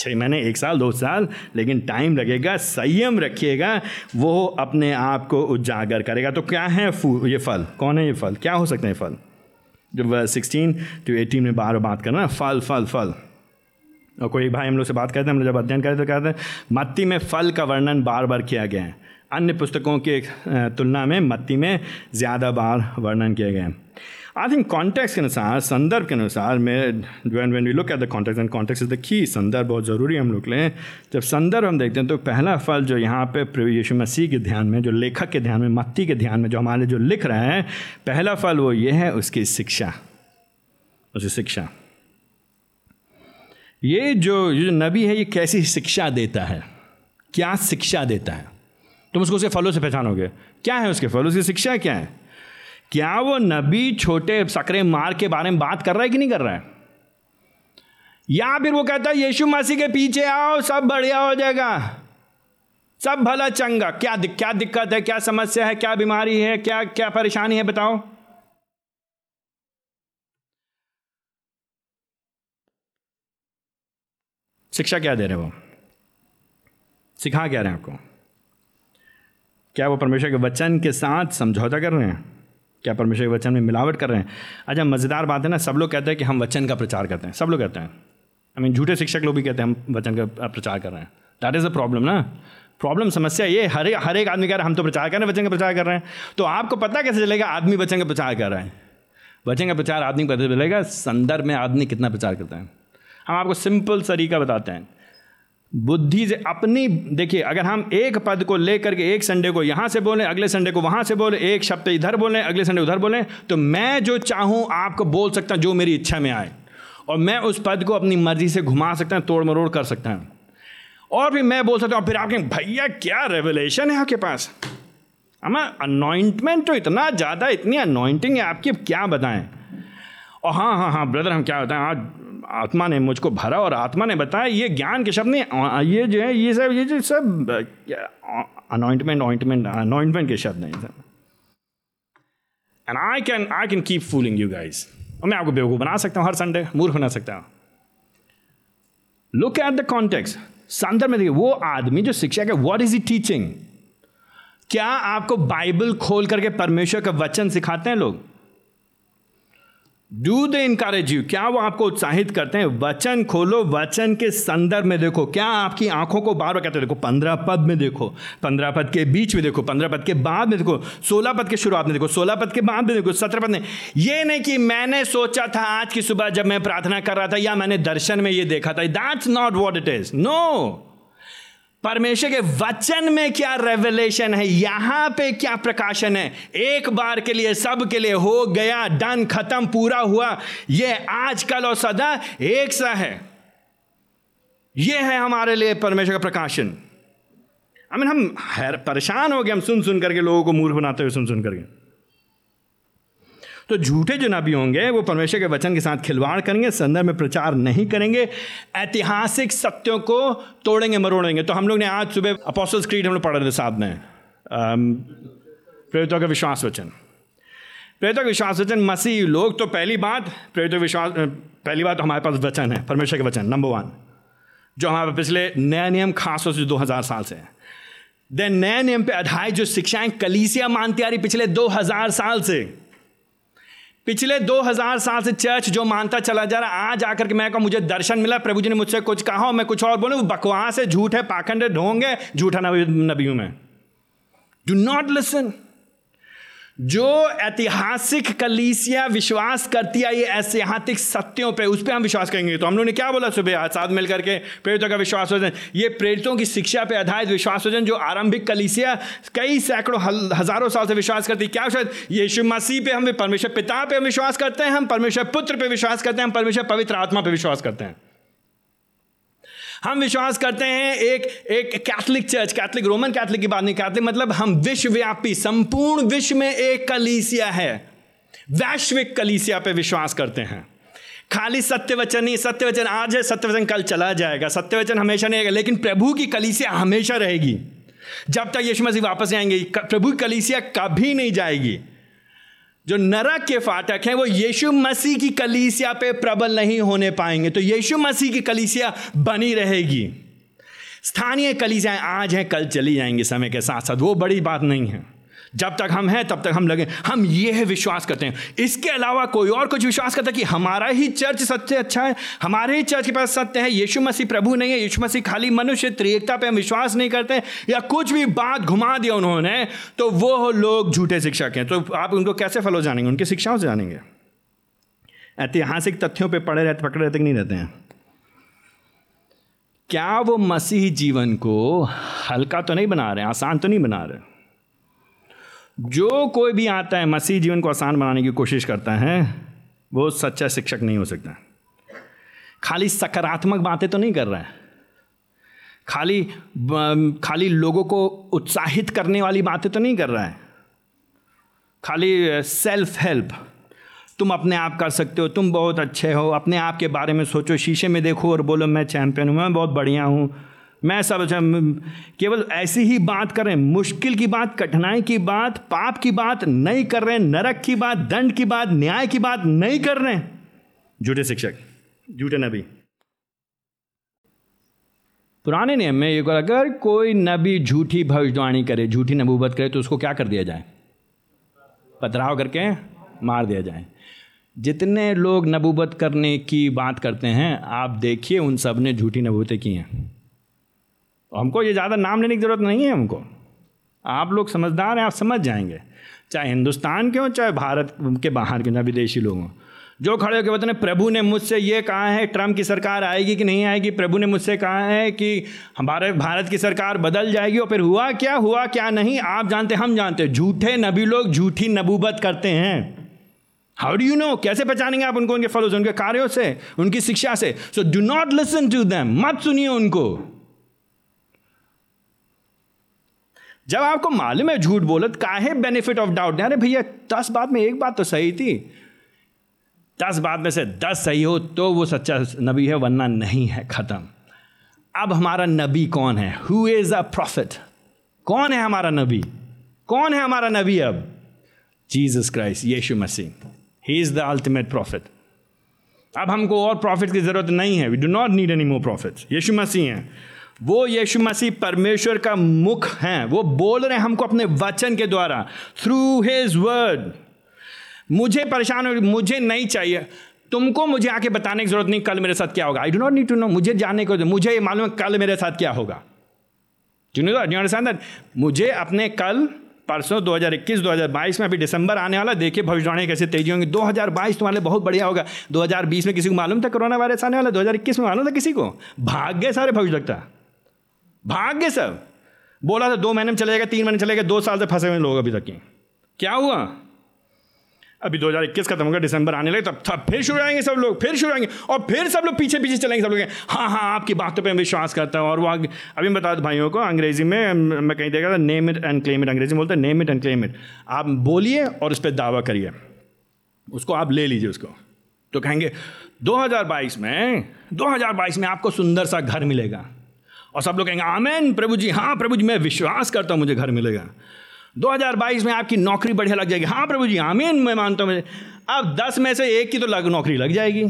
छः महीने एक साल, दो साल, लेकिन टाइम लगेगा, संयम रखिएगा, वो अपने आप को उजागर करेगा। तो क्या है ये फल? कौन है ये फल? क्या हो सकते हैं फल? जब सिक्सटीन टू एटीन में बार बात करना, फल फल फल। और कोई भाई हम लोग से बात करते हैं, हम लोग जब अध्ययन करते तो कहते हैं, मत्ती में फल का वर्णन बार बार किया गया है। अन्य पुस्तकों के तुलना में मत्ती में ज़्यादा बार वर्णन किया गया हैं। आई थिंक कॉन्टेक्स्ट के अनुसार, संदर्भ के अनुसार में when when we look at the context and context is the key संदर्भ बहुत ज़रूरी हम लोग लें जब संदर्भ हम देखते हैं तो पहला फल जो यहाँ पे यीशु मसीह के ध्यान में, जो लेखक के ध्यान में, मत्ती के ध्यान में जो हमारे जो लिख रहे हैं, पहला फल वो ये है, उसकी शिक्षा। उसकी शिक्षा। ये जो जो नबी है, ये कैसी शिक्षा देता है? क्या शिक्षा देता है? तुम उसको उसके फलों से पहचानोगे। क्या है उसके फल? उसकी शिक्षा क्या है? क्या वो नबी छोटे सकरे मार के बारे में बात कर रहा है कि नहीं कर रहा है? या फिर वो कहता है, यीशु मसीह के पीछे आओ, सब बढ़िया हो जाएगा। सब भला चंगा। क्या क्या दिक्कत है? क्या समस्या है? क्या बीमारी है? क्या क्या परेशानी है, बताओ? शिक्षा क्या दे रहे वो? सिखा क्या रहे हैं आपको? क्या वो परमेश्वर के वचन के साथ समझौता कर रहे हैं? क्या परमेश्वर के वचन में मिलावट कर रहे हैं? अच्छा मज़ेदार बात है ना, सब लोग कहते हैं कि हम वचन का प्रचार करते हैं, सब लोग कहते हैं। आई मीन झूठे शिक्षक लोग भी कहते हैं हम वचन का प्रचार कर रहे हैं। दैट इज़ अ प्रॉब्लम ना। प्रॉब्लम समस्या ये, हर एक हर एक आदमी कह रहा है, हम तो प्रचार कर रहे हैं, वचन का प्रचार कर रहे हैं। तो आपको पता कैसे चलेगा, आदमी वचन का प्रचार कर रहा है? वचन का प्रचार आदमी को पता चलेगा? संदर्भ में आदमी कितना प्रचार करता है। हम आपको सिंपल तरीका बताते हैं। बुद्धि से अपनी, देखिए, अगर हम एक पद को लेकर के एक संडे को यहाँ से बोलें, अगले संडे को वहाँ से बोलें, एक शब्द इधर बोलें, अगले संडे उधर बोलें तो मैं जो चाहूँ, आपको बोल सकता हूँ, जो मेरी इच्छा में आए। और मैं उस पद को अपनी मर्ज़ी से घुमा सकता हूँ तोड़ मरोड़ कर सकता हूँ। और भी मैं बोल सकता हूँ फिर आपके भैया, क्या रेवलेशन है आपके पास? हमें अनॉइंटमेंट तो इतना ज़्यादा, इतनी अनॉइंटिंग है आपकी क्या बताएँ? और हाँ हाँ हाँ ब्रदर हम क्या बताएँ? आज आत्मा ने मुझको भरा और आत्मा ने बताया, ये ज्ञान के शब्द नहीं ये जो है, ये सब, ये जो सब अनॉइंटमेंट ऑइंटमेंट अनॉइंटमेंट के शब्द नहीं सब and I can I can keep fooling you guys और मैं आपको बेवकूफ़ बना सकता हूँ, हर संडे मूर्ख बना सकता हूँ। लुक एट द कॉन्टेक्स संदर्भ में देखिए, वो आदमी जो शिक्षा के वॉट इज़ ई टीचिंग क्या आपको बाइबल खोल करके परमेश्वर का वचन सिखाते हैं लोग? डू दे इनकरेज यू क्या वो आपको उत्साहित करते हैं? वचन खोलो, वचन के संदर्भ में देखो। क्या आपकी आँखों को बार बार कहते हैं, देखो, पंद्रह पद में देखो, पंद्रह पद के बीच में देखो, पंद्रह पद के बाद में देखो, सोलह पद के शुरुआत में देखो, सोलह पद के बाद में देखो, सत्रह पद में। ये नहीं कि मैंने सोचा था आज की सुबह जब मैं प्रार्थना कर रहा था या मैंने दर्शन में ये देखा था। That's not what it is no परमेश्वर के वचन में क्या रेवलेशन है? यहाँ पे क्या प्रकाशन है? एक बार के लिए, सब के लिए हो गया डन खत्म, पूरा हुआ। ये आज कल और सदा एक सा है। ये है हमारे लिए परमेश्वर का प्रकाशन। आई मीन हम परेशान हो गए, हम सुन सुन करके लोगों को मूर्ख बनाते हुए सुन सुन करके। तो झूठे जो नबी होंगे, वो परमेश्वर के वचन के साथ खिलवाड़ करेंगे, संदर्भ में प्रचार नहीं करेंगे, ऐतिहासिक सत्यों को तोड़ेंगे, मरोड़ेंगे। तो हम लोग ने आज सुबह अपोस्टल स्क्रीड हम लोग पढ़ रहे थे साथ में। प्रेरितों का विश्वास वचन। प्रेरितों का विश्वास वचन, मसीह लोग तो पहली बात, प्रेरितों विश्वास पहली बात तो हमारे पास वचन है, परमेश्वर के वचन नंबर वन जो हमारे पिछले नया नियम, खास तौर से दो हज़ार साल से है। देन नए नियम पे आधारित जो शिक्षाएँ कलीसिया मानती आ रही पिछले दो हज़ार साल से पिछले 2000 साल से चर्च जो मानता चला जा रहा, आज आकर के मैं कहूँ, मुझे दर्शन मिला, प्रभु जी ने मुझसे कुछ कहा और मैं कुछ और बोलूँ। बकवास है, झूठ है, पाखंड ढोंग है, झूठा नबी नबियों में। डू नॉट लिसन जो ऐतिहासिक कलीसिया विश्वास करती है, ये ऐतिहासिक सत्यों पे, उस पर हम विश्वास करेंगे। तो हम लोगों ने क्या बोला सुबह? साथ मिल करके प्रेरितों का विश्वास वज़न। ये प्रेरितों की शिक्षा पे आधारित विश्वास वज़न जो आरंभिक कलीसिया कई सैकड़ों हज़ारों साल से विश्वास करती, क्या शायद यीशु मसीह पे हम, परमेश्वर पिता पे हम विश्वास करते हैं, हम परमेश्वर पुत्र पे विश्वास करते हैं, हम परमेश्वर पवित्र आत्मा पे विश्वास करते हैं। हम विश्वास करते हैं एक एक Catholic church Catholic Roman Catholic की बात नहीं कैथलिक मतलब हम विश्वव्यापी, संपूर्ण विश्व में एक कलीसिया है। वैश्विक कलीसिया पे विश्वास करते हैं। खाली सत्यवचन नहीं, सत्यवचन आज है, सत्यवचन कल चला जाएगा। सत्यवचन हमेशा नहीं रहेगा, लेकिन प्रभु की कलीसिया हमेशा रहेगी। जब तक यीशु मसीह वापस आएँगे प्रभु की कलीसिया कभी नहीं जाएगी। जो नरक के फाटक हैं, वो यीशु मसीह की कलीसिया पे प्रबल नहीं होने पाएँगे। तो यीशु मसीह की कलीसिया बनी रहेगी। स्थानीय कलीसियाएँ आज हैं, कल चली जाएँगी समय के साथ साथ वो बड़ी बात नहीं है। जब तक हम हैं, तब तक हम लगे। हम ये विश्वास करते हैं। इसके अलावा कोई और कुछ विश्वास करता है कि हमारा ही चर्च सत्य अच्छा है? हमारे ही चर्च के पास सत्य है? यीशु मसीह प्रभु नहीं है? यीशु मसीह खाली मनुष्य त्रिएकता पे हम विश्वास नहीं करते या कुछ भी बात घुमा दिया उन्होंने तो वो लोग झूठे शिक्षक हैं। तो आप उनको कैसे फॉलो जानेंगे? उनकी शिक्षाओं से जानेंगे। ऐतिहासिक तथ्यों पर पड़े रहते, पकड़े रहते नहीं रहते हैं? क्या वो मसीह जीवन को हल्का तो नहीं बना रहे आसान तो नहीं बना रहे जो कोई भी आता है, मसीह जीवन को आसान बनाने की कोशिश करता है, वो सच्चा शिक्षक नहीं हो सकता। खाली सकारात्मक बातें तो नहीं कर रहा है। खाली खाली लोगों को उत्साहित करने वाली बातें तो नहीं कर रहा है। खाली सेल्फ हेल्प तुम अपने आप कर सकते हो, तुम बहुत अच्छे हो, अपने आप के बारे में सोचो, शीशे में देखो और बोलो, मैं चैंपियन हूँ, मैं बहुत बढ़िया हूँ। मैं सब केवल ऐसी ही बात करें, मुश्किल की बात, कठिनाई की बात, पाप की बात नहीं कर रहे, नरक की बात, दंड की बात, न्याय की बात नहीं कर रहे झूठे शिक्षक, झूठे नबी। पुराने नियम में ये अगर कोई नबी झूठी भविष्यवाणी करे, झूठी नबूबत करे तो उसको क्या कर दिया जाए? पथराव करके मार दिया जाए। जितने लोग नबूबत करने की बात करते हैं, आप देखिए उन सबने झूठी नबूबतें की हैं। हमको ये ज़्यादा नाम लेने की ज़रूरत नहीं है हमको। आप लोग समझदार हैं, आप समझ जाएँगे। चाहे हिंदुस्तान के हों, चाहे भारत के बाहर के ना विदेशी लोग हों। जो खड़े होकर बताने प्रभु ने मुझसे ये कहा है ट्रंप की सरकार आएगी कि नहीं आएगी? प्रभु ने मुझसे कहा है कि हमारे, भारत की सरकार बदल जाएगी और फिर हुआ क्या हुआ क्या नहीं? आप जानते, हम जानते झूठे नबी लोग झूठी नबूबत करते हैं। हाउ डू यू नो कैसे पहचानेंगे आप उनको, उनके फलों से, उनके कार्यों से, उनकी शिक्षा से? So do not listen to them मत सुनिए उनको। जब आपको मालूम है झूठ बोलत, काहे बेनिफिट ऑफ़ डाउट अरे भैया, दस बात में एक बात तो सही थी। दस बात में से दस सही हो तो वो सच्चा नबी है, वरना नहीं है ख़त्म। अब हमारा नबी कौन है? हु इज़ अ प्रॉफिट कौन है हमारा नबी? कौन है हमारा नबी अब? Jesus Christ Yeshu Masih he is the ultimate prophet अब हमको और प्रॉफिट की ज़रूरत नहीं है। We do not need any more prophet Yeshu Masih हैं। वो यीशु मसीह परमेश्वर का मुख हैं। वो बोल रहे हैं हमको अपने वचन के द्वारा थ्रू हिज वर्ड मुझे परेशान हो मुझे नहीं चाहिए। तुमको मुझे आके बताने की ज़रूरत नहीं, कल मेरे साथ क्या होगा? I do not need to know मुझे जानने को, मुझे ये मालूम है कल मेरे साथ क्या होगा। मुझे अपने कल, परसों 2021 2022 में अभी दिसंबर आने वाला, देखिए भविष्यवाणी कैसे तेज़ी होंगी। 2022 तुम्हारे लिए बहुत बढ़िया होगा। 2020 में किसी को मालूम था कोरोना वायरस आने वाला? 2021 में मालूम था किसी को? भाग्य सारे भविष्यता भाग गए सब बोला था दो महीने में चले जाएगा, तीन महीने चलेगा दो साल से फंसे हुए लोग अभी तक की क्या हुआ? अभी 2021 खत्म होगा, दिसंबर आने लगे, तब तब फिर शुरू आएँगे सब लोग, फिर शुरू आएँगे, और फिर सब लोग पीछे पीछे चलेंगे सब लोग। हाँ हाँ आपकी बातों पे विश्वास करता हूँ, और वो अभी बता दो भाइयों को, अंग्रेज़ी में मैं कहीं देखा था name it and claim it अंग्रेज़ी में बोलते हैं name it and claim it आप बोलिए और उस पर दावा करिए। उसको आप ले लीजिए उसको। तो कहेंगे 2022 में 2022 में आपको सुंदर सा घर मिलेगा। और सब लोग कहेंगे, आमेन, प्रभु जी हाँ प्रभु जी, मैं विश्वास करता हूँ, मुझे घर मिलेगा। 2022 में आपकी नौकरी बढ़िया लग जाएगी। हाँ प्रभु जी, आमीन, मैं मानता हूँ। अब दस में से एक की तो लग, नौकरी लग जाएगी।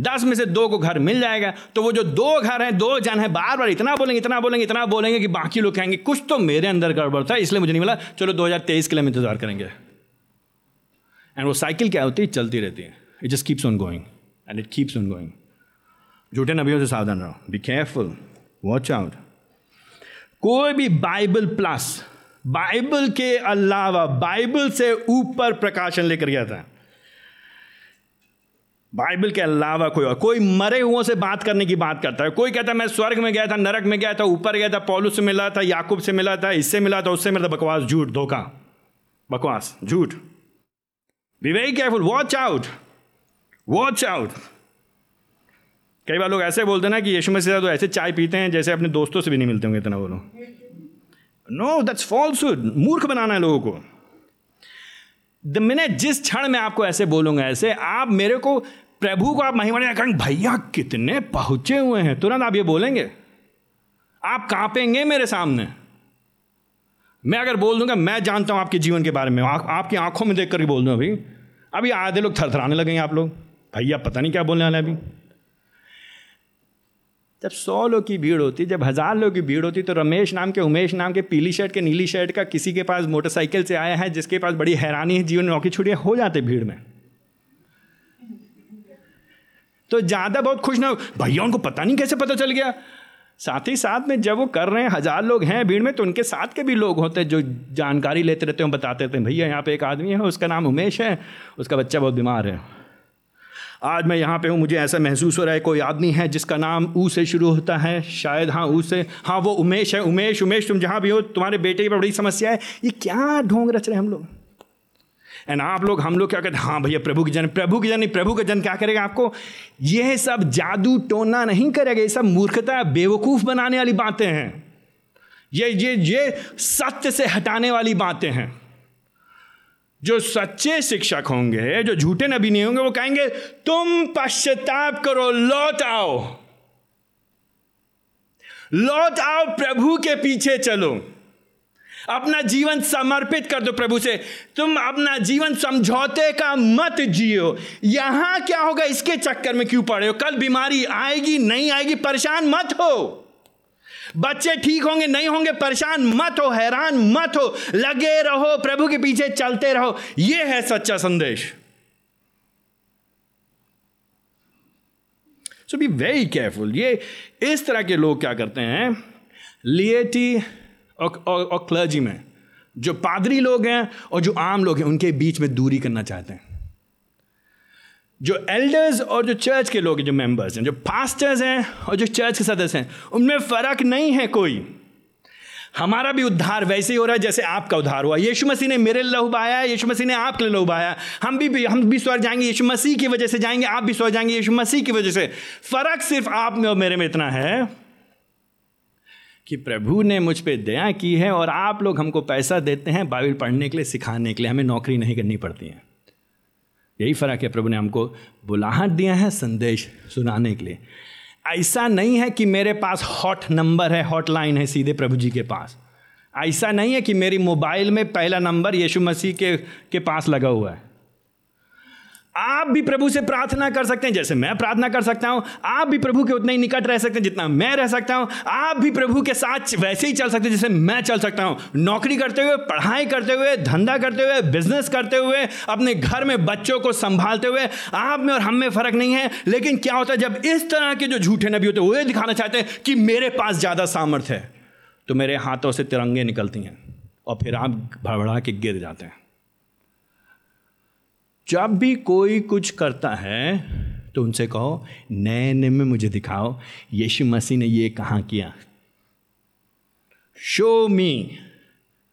दस में से दो को घर मिल जाएगा। तो वो जो दो घर हैं, दो जन हैं बार बार इतना बोलेंगे इतना बोलेंगे इतना बोलेंगे कि बाकी लोग कहेंगे, कुछ तो मेरे अंदर गड़बड़ था, इसलिए मुझे नहीं मिला। चलो 2023 के लिए हम इंतज़ार करेंगे। एंड वो साइकिल क्या होती है? चलती रहती है। It just keeps on going and it keeps on going झूठे नबियों से सावधान रहो। बी केयरफुल वॉच आउट कोई भी बाइबल प्लस, बाइबल के अलावा बाइबल से ऊपर प्रकाशन लेकर गया था। बाइबल के अलावा कोई और, कोई मरे हुओं से बात करने की बात करता है। कोई कहता है, मैं स्वर्ग में गया था, नरक में गया था, ऊपर गया था, पौलुस से मिला था, याकूब से मिला था, इससे मिला था, उससे मिला था। बकवास, झूठ, धोखा। बकवास, झूठ। Be very careful watch out watch out कई बार लोग ऐसे बोलते हैं ना कि यीशु मसीह तो ऐसे चाय पीते हैं जैसे अपने दोस्तों से भी नहीं मिलते होंगे इतना बोलो। नो दैट्स फॉल्सुड मूर्ख बनाना है लोगों को। द मिनट जिस क्षण में आपको ऐसे बोलूँगा ऐसे आप मेरे को प्रभु को आप महिमा कहेंगे भैया कितने पहुँचे हुए हैं? तुरंत आप ये बोलेंगे। आप कांपेंगे मेरे सामने। मैं अगर बोल दूँगा मैं जानता हूँ आपके जीवन के बारे में। आ, आपकी आँखों में देख कर बोल दूँ अभी। अभी आधे लोग थरथराने लगे आप लोग। भैया पता नहीं क्या बोलने वाले अभी। जब सौ लोग की भीड़ होती, जब हज़ार लोग की भीड़ होती तो रमेश नाम के, उमेश नाम के पीली शर्ट के, नीली शर्ट का किसी के पास मोटरसाइकिल से आया है, जिसके पास बड़ी हैरानी है, जीवन नौकरी छुट्टियाँ हो जाते भीड़ में। तो ज़्यादा बहुत खुश ना भैया, उनको पता नहीं कैसे पता चल गया। साथ ही साथ में जब वो कर रहे हैं, हज़ार लोग हैं भीड़ में तो उनके साथ के भी लोग होते हैं जो जानकारी लेते रहते हैं, बताते रहते हैं, भैया, यहाँ पे एक आदमी है, उसका नाम उमेश है, उसका बच्चा बहुत बीमार है। आज मैं यहाँ पे हूँ, मुझे ऐसा महसूस हो रहा है, कोई आदमी है, जिसका नाम ऊ से शुरू होता है, शायद हाँ ऊ से हाँ वो उमेश है, उमेश उमेश, तुम जहाँ भी हो, तुम्हारे बेटे की बड़ी समस्या है, ये क्या ढोंग रच रहे हम लोग? एंड आप लोग, हम लोग क्या कहते हैं हाँ भैया, प्रभु की जन प्रभु की जन प्रभु का जन क्या करेगा आपको? यह सब जादू टोना नहीं करेगा ये सब मूर्खता, बेवकूफ़ बनाने वाली बातें हैं। ये ये ये सत्य से हटाने वाली बातें हैं। जो सच्चे शिक्षक होंगे, जो झूठे नबी नहीं होंगे, वो कहेंगे, तुम पश्चाताप करो, लौट आओ। लौट आओ, प्रभु के पीछे चलो। अपना जीवन समर्पित कर दो प्रभु से। तुम अपना जीवन समझौते का मत जियो। यहाँ क्या होगा? इसके चक्कर में क्यों पड़े हो? कल बीमारी आएगी, नहीं आएगी, परेशान मत हो। बच्चे ठीक होंगे नहीं होंगे परेशान मत हो हैरान मत हो लगे रहो प्रभु के पीछे चलते रहो। यह है सच्चा संदेश। सो बी वेरी केयरफुल ये इस तरह के लोग क्या करते हैं? लिएटी और, क्लर्जी में जो पादरी लोग हैं और जो आम लोग हैं उनके बीच में दूरी करना चाहते हैं। जो एल्डर्स और जो चर्च के लोग, जो मेंबर्स हैं, जो पास्टर्स हैं और जो चर्च के सदस्य हैं, उनमें फ़र्क नहीं है कोई। हमारा भी उद्धार वैसे ही हो रहा है जैसे आपका उद्धार हुआ। यीशु मसीह ने मेरे लिए बहाया, यीशु मसीह ने आपके लिए बहाया। हम भी हम भी स्वर्ग जाएँगे, यीशु मसीह की वजह से जाएँगे, आप भी स्वर्ग जाएँगे, यीशु मसीह की वजह से। फ़र्क सिर्फ़ आप में और मेरे में इतना है कि प्रभु ने मुझ पर दया की है और आप लोग हमको पैसा देते हैं बाइबल पढ़ने के लिए, सिखाने के लिए। हमें नौकरी नहीं करनी पड़ती है। यही फ़र्क है प्रभु ने हमको बुलाहट दिया है संदेश सुनाने के लिए। ऐसा नहीं है कि मेरे पास हॉट नंबर है, हॉट लाइन है सीधे प्रभु जी के पास। ऐसा नहीं है कि मेरी मोबाइल में पहला नंबर यीशु मसीह के के पास लगा हुआ है। आप भी प्रभु से प्रार्थना कर सकते हैं, जैसे मैं प्रार्थना कर सकता हूँ, आप भी प्रभु के उतने ही निकट रह सकते हैं जितना मैं रह सकता हूँ, आप भी प्रभु के साथ वैसे ही चल सकते हैं जैसे मैं चल सकता हूँ। नौकरी करते हुए, पढ़ाई करते हुए, धंधा करते हुए बिज़नेस करते हुए, अपने घर में बच्चों को संभालते हुए, आप में और हम में फ़र्क नहीं है, लेकिन क्या होता है, जब इस तरह के जो झूठे नबी होते हैं, वो ये दिखाना चाहते हैं कि मेरे पास ज़्यादा सामर्थ्य है तो मेरे हाथों से तिरंगे निकलती हैं और फिर आप भड़बड़ा के गिर जाते हैं। जब भी कोई कुछ करता है तो उनसे कहो नए नए में मुझे दिखाओ, यीशु मसीह ने ये कहाँ किया? शो मी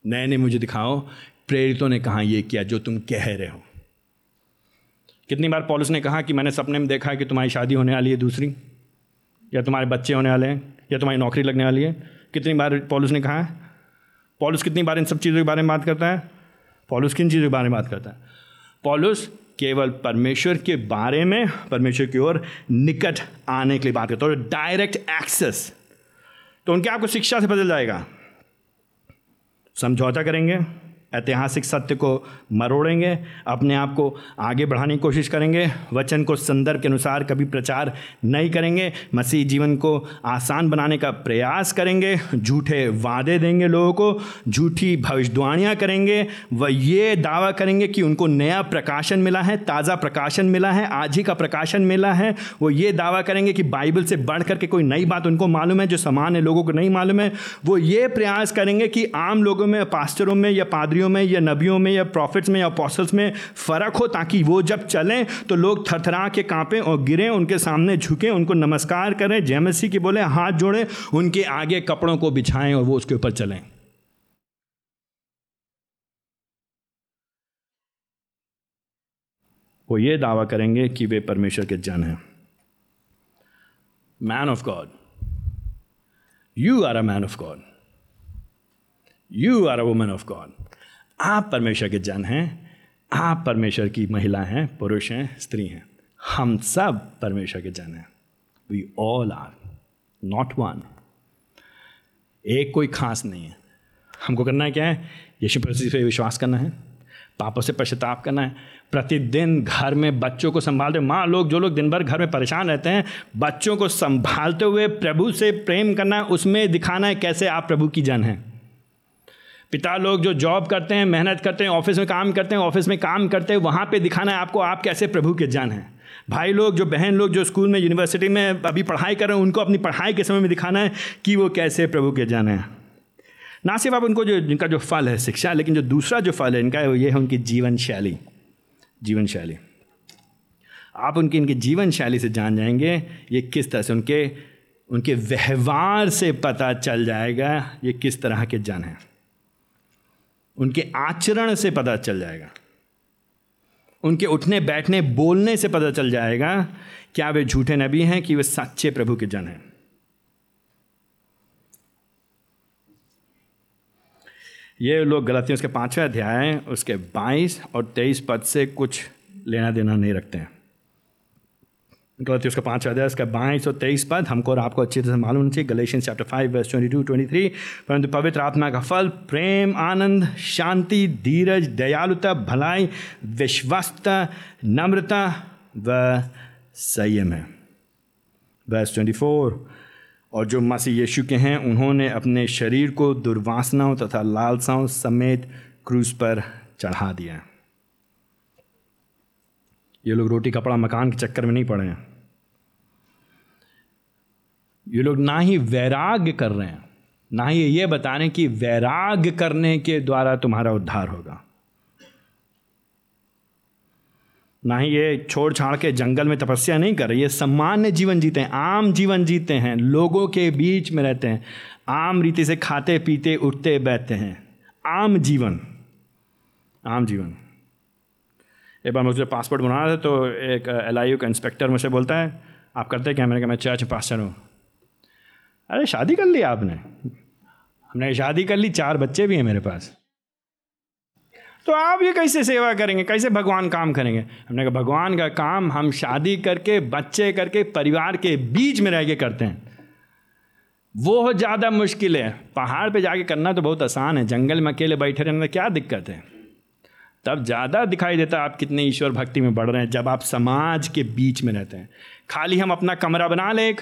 नए नए मुझे दिखाओ, प्रेरितों ने कहा ये किया जो तुम कह रहे हो? कितनी बार पॉलिस ने कहा कि मैंने सपने में देखा है कि तुम्हारी शादी होने वाली है दूसरी, या तुम्हारे बच्चे होने वाले हैं, या तुम्हारी नौकरी लगने वाली है। कितनी बार पॉलिस ने कहा है? पॉलिस कितनी बार इन सब चीज़ों के बारे में बात करता है? पॉलिस किन चीज़ों के बारे में बात करता है? पॉलुस केवल परमेश्वर के बारे में, परमेश्वर की ओर निकट आने के लिए बात करता है डायरेक्ट एक्सेस तो उनके आपको शिक्षा से बदल जाएगा। समझौता करेंगे। ऐतिहासिक सत्य को मरोड़ेंगे, अपने आप को आगे बढ़ाने की कोशिश करेंगे, वचन को संदर्भ के अनुसार कभी प्रचार नहीं करेंगे, मसीह जीवन को आसान बनाने का प्रयास करेंगे, झूठे वादे देंगे लोगों को, झूठी भविष्यवाणियाँ करेंगे व ये दावा करेंगे कि उनको नया प्रकाशन मिला है, ताज़ा प्रकाशन मिला है, आज ही का प्रकाशन मिला है, वो ये दावा करेंगे कि बाइबल से बढ़ करके कोई नई बात उनको मालूम है, जो सामान्य लोगों को नहीं मालूम है, वो ये प्रयास करेंगे कि आम लोगों में, पास्टरों में या पादरियों पादरियों में या नबियों में या प्रॉफिट्स में या अपॉसल्स में फ़र्क हो ताकि वो जब चलें तो लोग थरथरा के कांपें और गिरें, उनके सामने झुकें, उनको नमस्कार करें, जय मसीह की बोले, हाथ जोड़ें, उनके आगे कपड़ों को बिछाएँ और वो उसके ऊपर चलें। वो ये दावा करेंगे कि वे परमेश्वर के जन हैं। Man of God you are a man of God you are a woman of God आप परमेश्वर के जन हैं, आप परमेश्वर की महिला हैं, पुरुष हैं, स्त्री हैं। हम सब परमेश्वर के जन हैं। We all are not one एक कोई खास नहीं है। हमको करना है क्या है? यीशु मसीह पे विश्वास करना है। पापों से पश्चाताप करना है। प्रतिदिन घर में बच्चों को संभालते हुए, माँ लोग, जो लोग दिन भर घर में परेशान रहते हैं, बच्चों को संभालते हुए प्रभु से प्रेम करना है उसमें दिखाना है कैसे आप प्रभु की जन हैं। पिता लोग जो जॉब करते हैं, मेहनत करते हैं ऑफ़िस में काम करते हैं ऑफ़िस में काम करते हैं, वहाँ पे दिखाना है आपको आप कैसे प्रभु के जन हैं। भाई लोग, जो बहन लोग जो स्कूल में यूनिवर्सिटी में अभी पढ़ाई कर रहे हैं, उनको अपनी पढ़ाई के समय में दिखाना है कि वो कैसे प्रभु के जन हैं। ना सिर्फ़ आप उनको जो, जिनका जो फल है, शिक्षा, लेकिन जो दूसरा जो फल है, इनका है ये है उनकी जीवन शैली। जीवन शैली। आप उनकी, इनकी जीवन शैली से जान जाएँगे, ये किस तरह से उनके उनके व्यवहार से पता चल जाएगा, ये किस तरह के जन हैं। उनके आचरण से पता चल जाएगा। उनके उठने, बैठने, बोलने से पता चल जाएगा, क्या वे झूठे नबी हैं कि वे सच्चे प्रभु के जन हैं। ये लोग गलतियों उसके पाँचवें अध्याय, उसके बाईस और तेईस पद से कुछ लेना देना नहीं रखते हैं। गलती उसका पाँच अध्याय उसका बाईस और तेईस पद, हमको और आपको अच्छी तरह से मालूम चाहिए। Galatians chapter five verse twenty two twenty three परंतु पवित्र आत्मा का फल, प्रेम, आनंद, शांति, धीरज, दयालुता, भलाई विश्वस्ता नम्रता व संयम है। वर्स ट्वेंटी फोर और जो मसीह यीशु के हैं, उन्होंने अपने शरीर को दुर्वासनाओं तथा लालसाओं समेत क्रूज पर चढ़ा दिया। ये लोग रोटी कपड़ा मकान के चक्कर में नहीं पड़े हैं। ये लोग ना ही वैराग्य कर रहे हैं, ना ही ये बता रहे कि वैराग्य करने के द्वारा तुम्हारा उद्धार होगा। ना ही ये छोड़ छाड़ के जंगल में तपस्या नहीं कर रहे, ये सामान्य जीवन जीते हैं, आम जीवन जीते हैं, लोगों के बीच में रहते हैं, आम रीति से खाते, पीते, उठते, बैठते हैं, आम जीवन आम जीवन। एक बार मुझे पासपोर्ट बनाना था तो एक एल आई यू का इंस्पेक्टर मुझसे बोलता है, आप करते क्या मैंने कहा मैं चर्च पास्टर हूँ। अरे, शादी कर ली आपने? हमने शादी कर ली, चार बच्चे भी हैं मेरे पास। तो आप ये कैसे सेवा करेंगे? कैसे भगवान काम करेंगे? हमने कहा, भगवान का काम हम शादी करके, बच्चे करके, परिवार के बीच में रह के करते हैं। वो ज़्यादा मुश्किल है। पहाड़ पे जाके करना तो बहुत आसान है। जंगल में अकेले बैठे रहने क्या दिक्कत है? तब ज़्यादा दिखाई देता है आप कितने ईश्वर भक्ति में बढ़ रहे हैं, जब आप समाज के बीच में रहते हैं। खाली हम अपना कमरा बना लें एक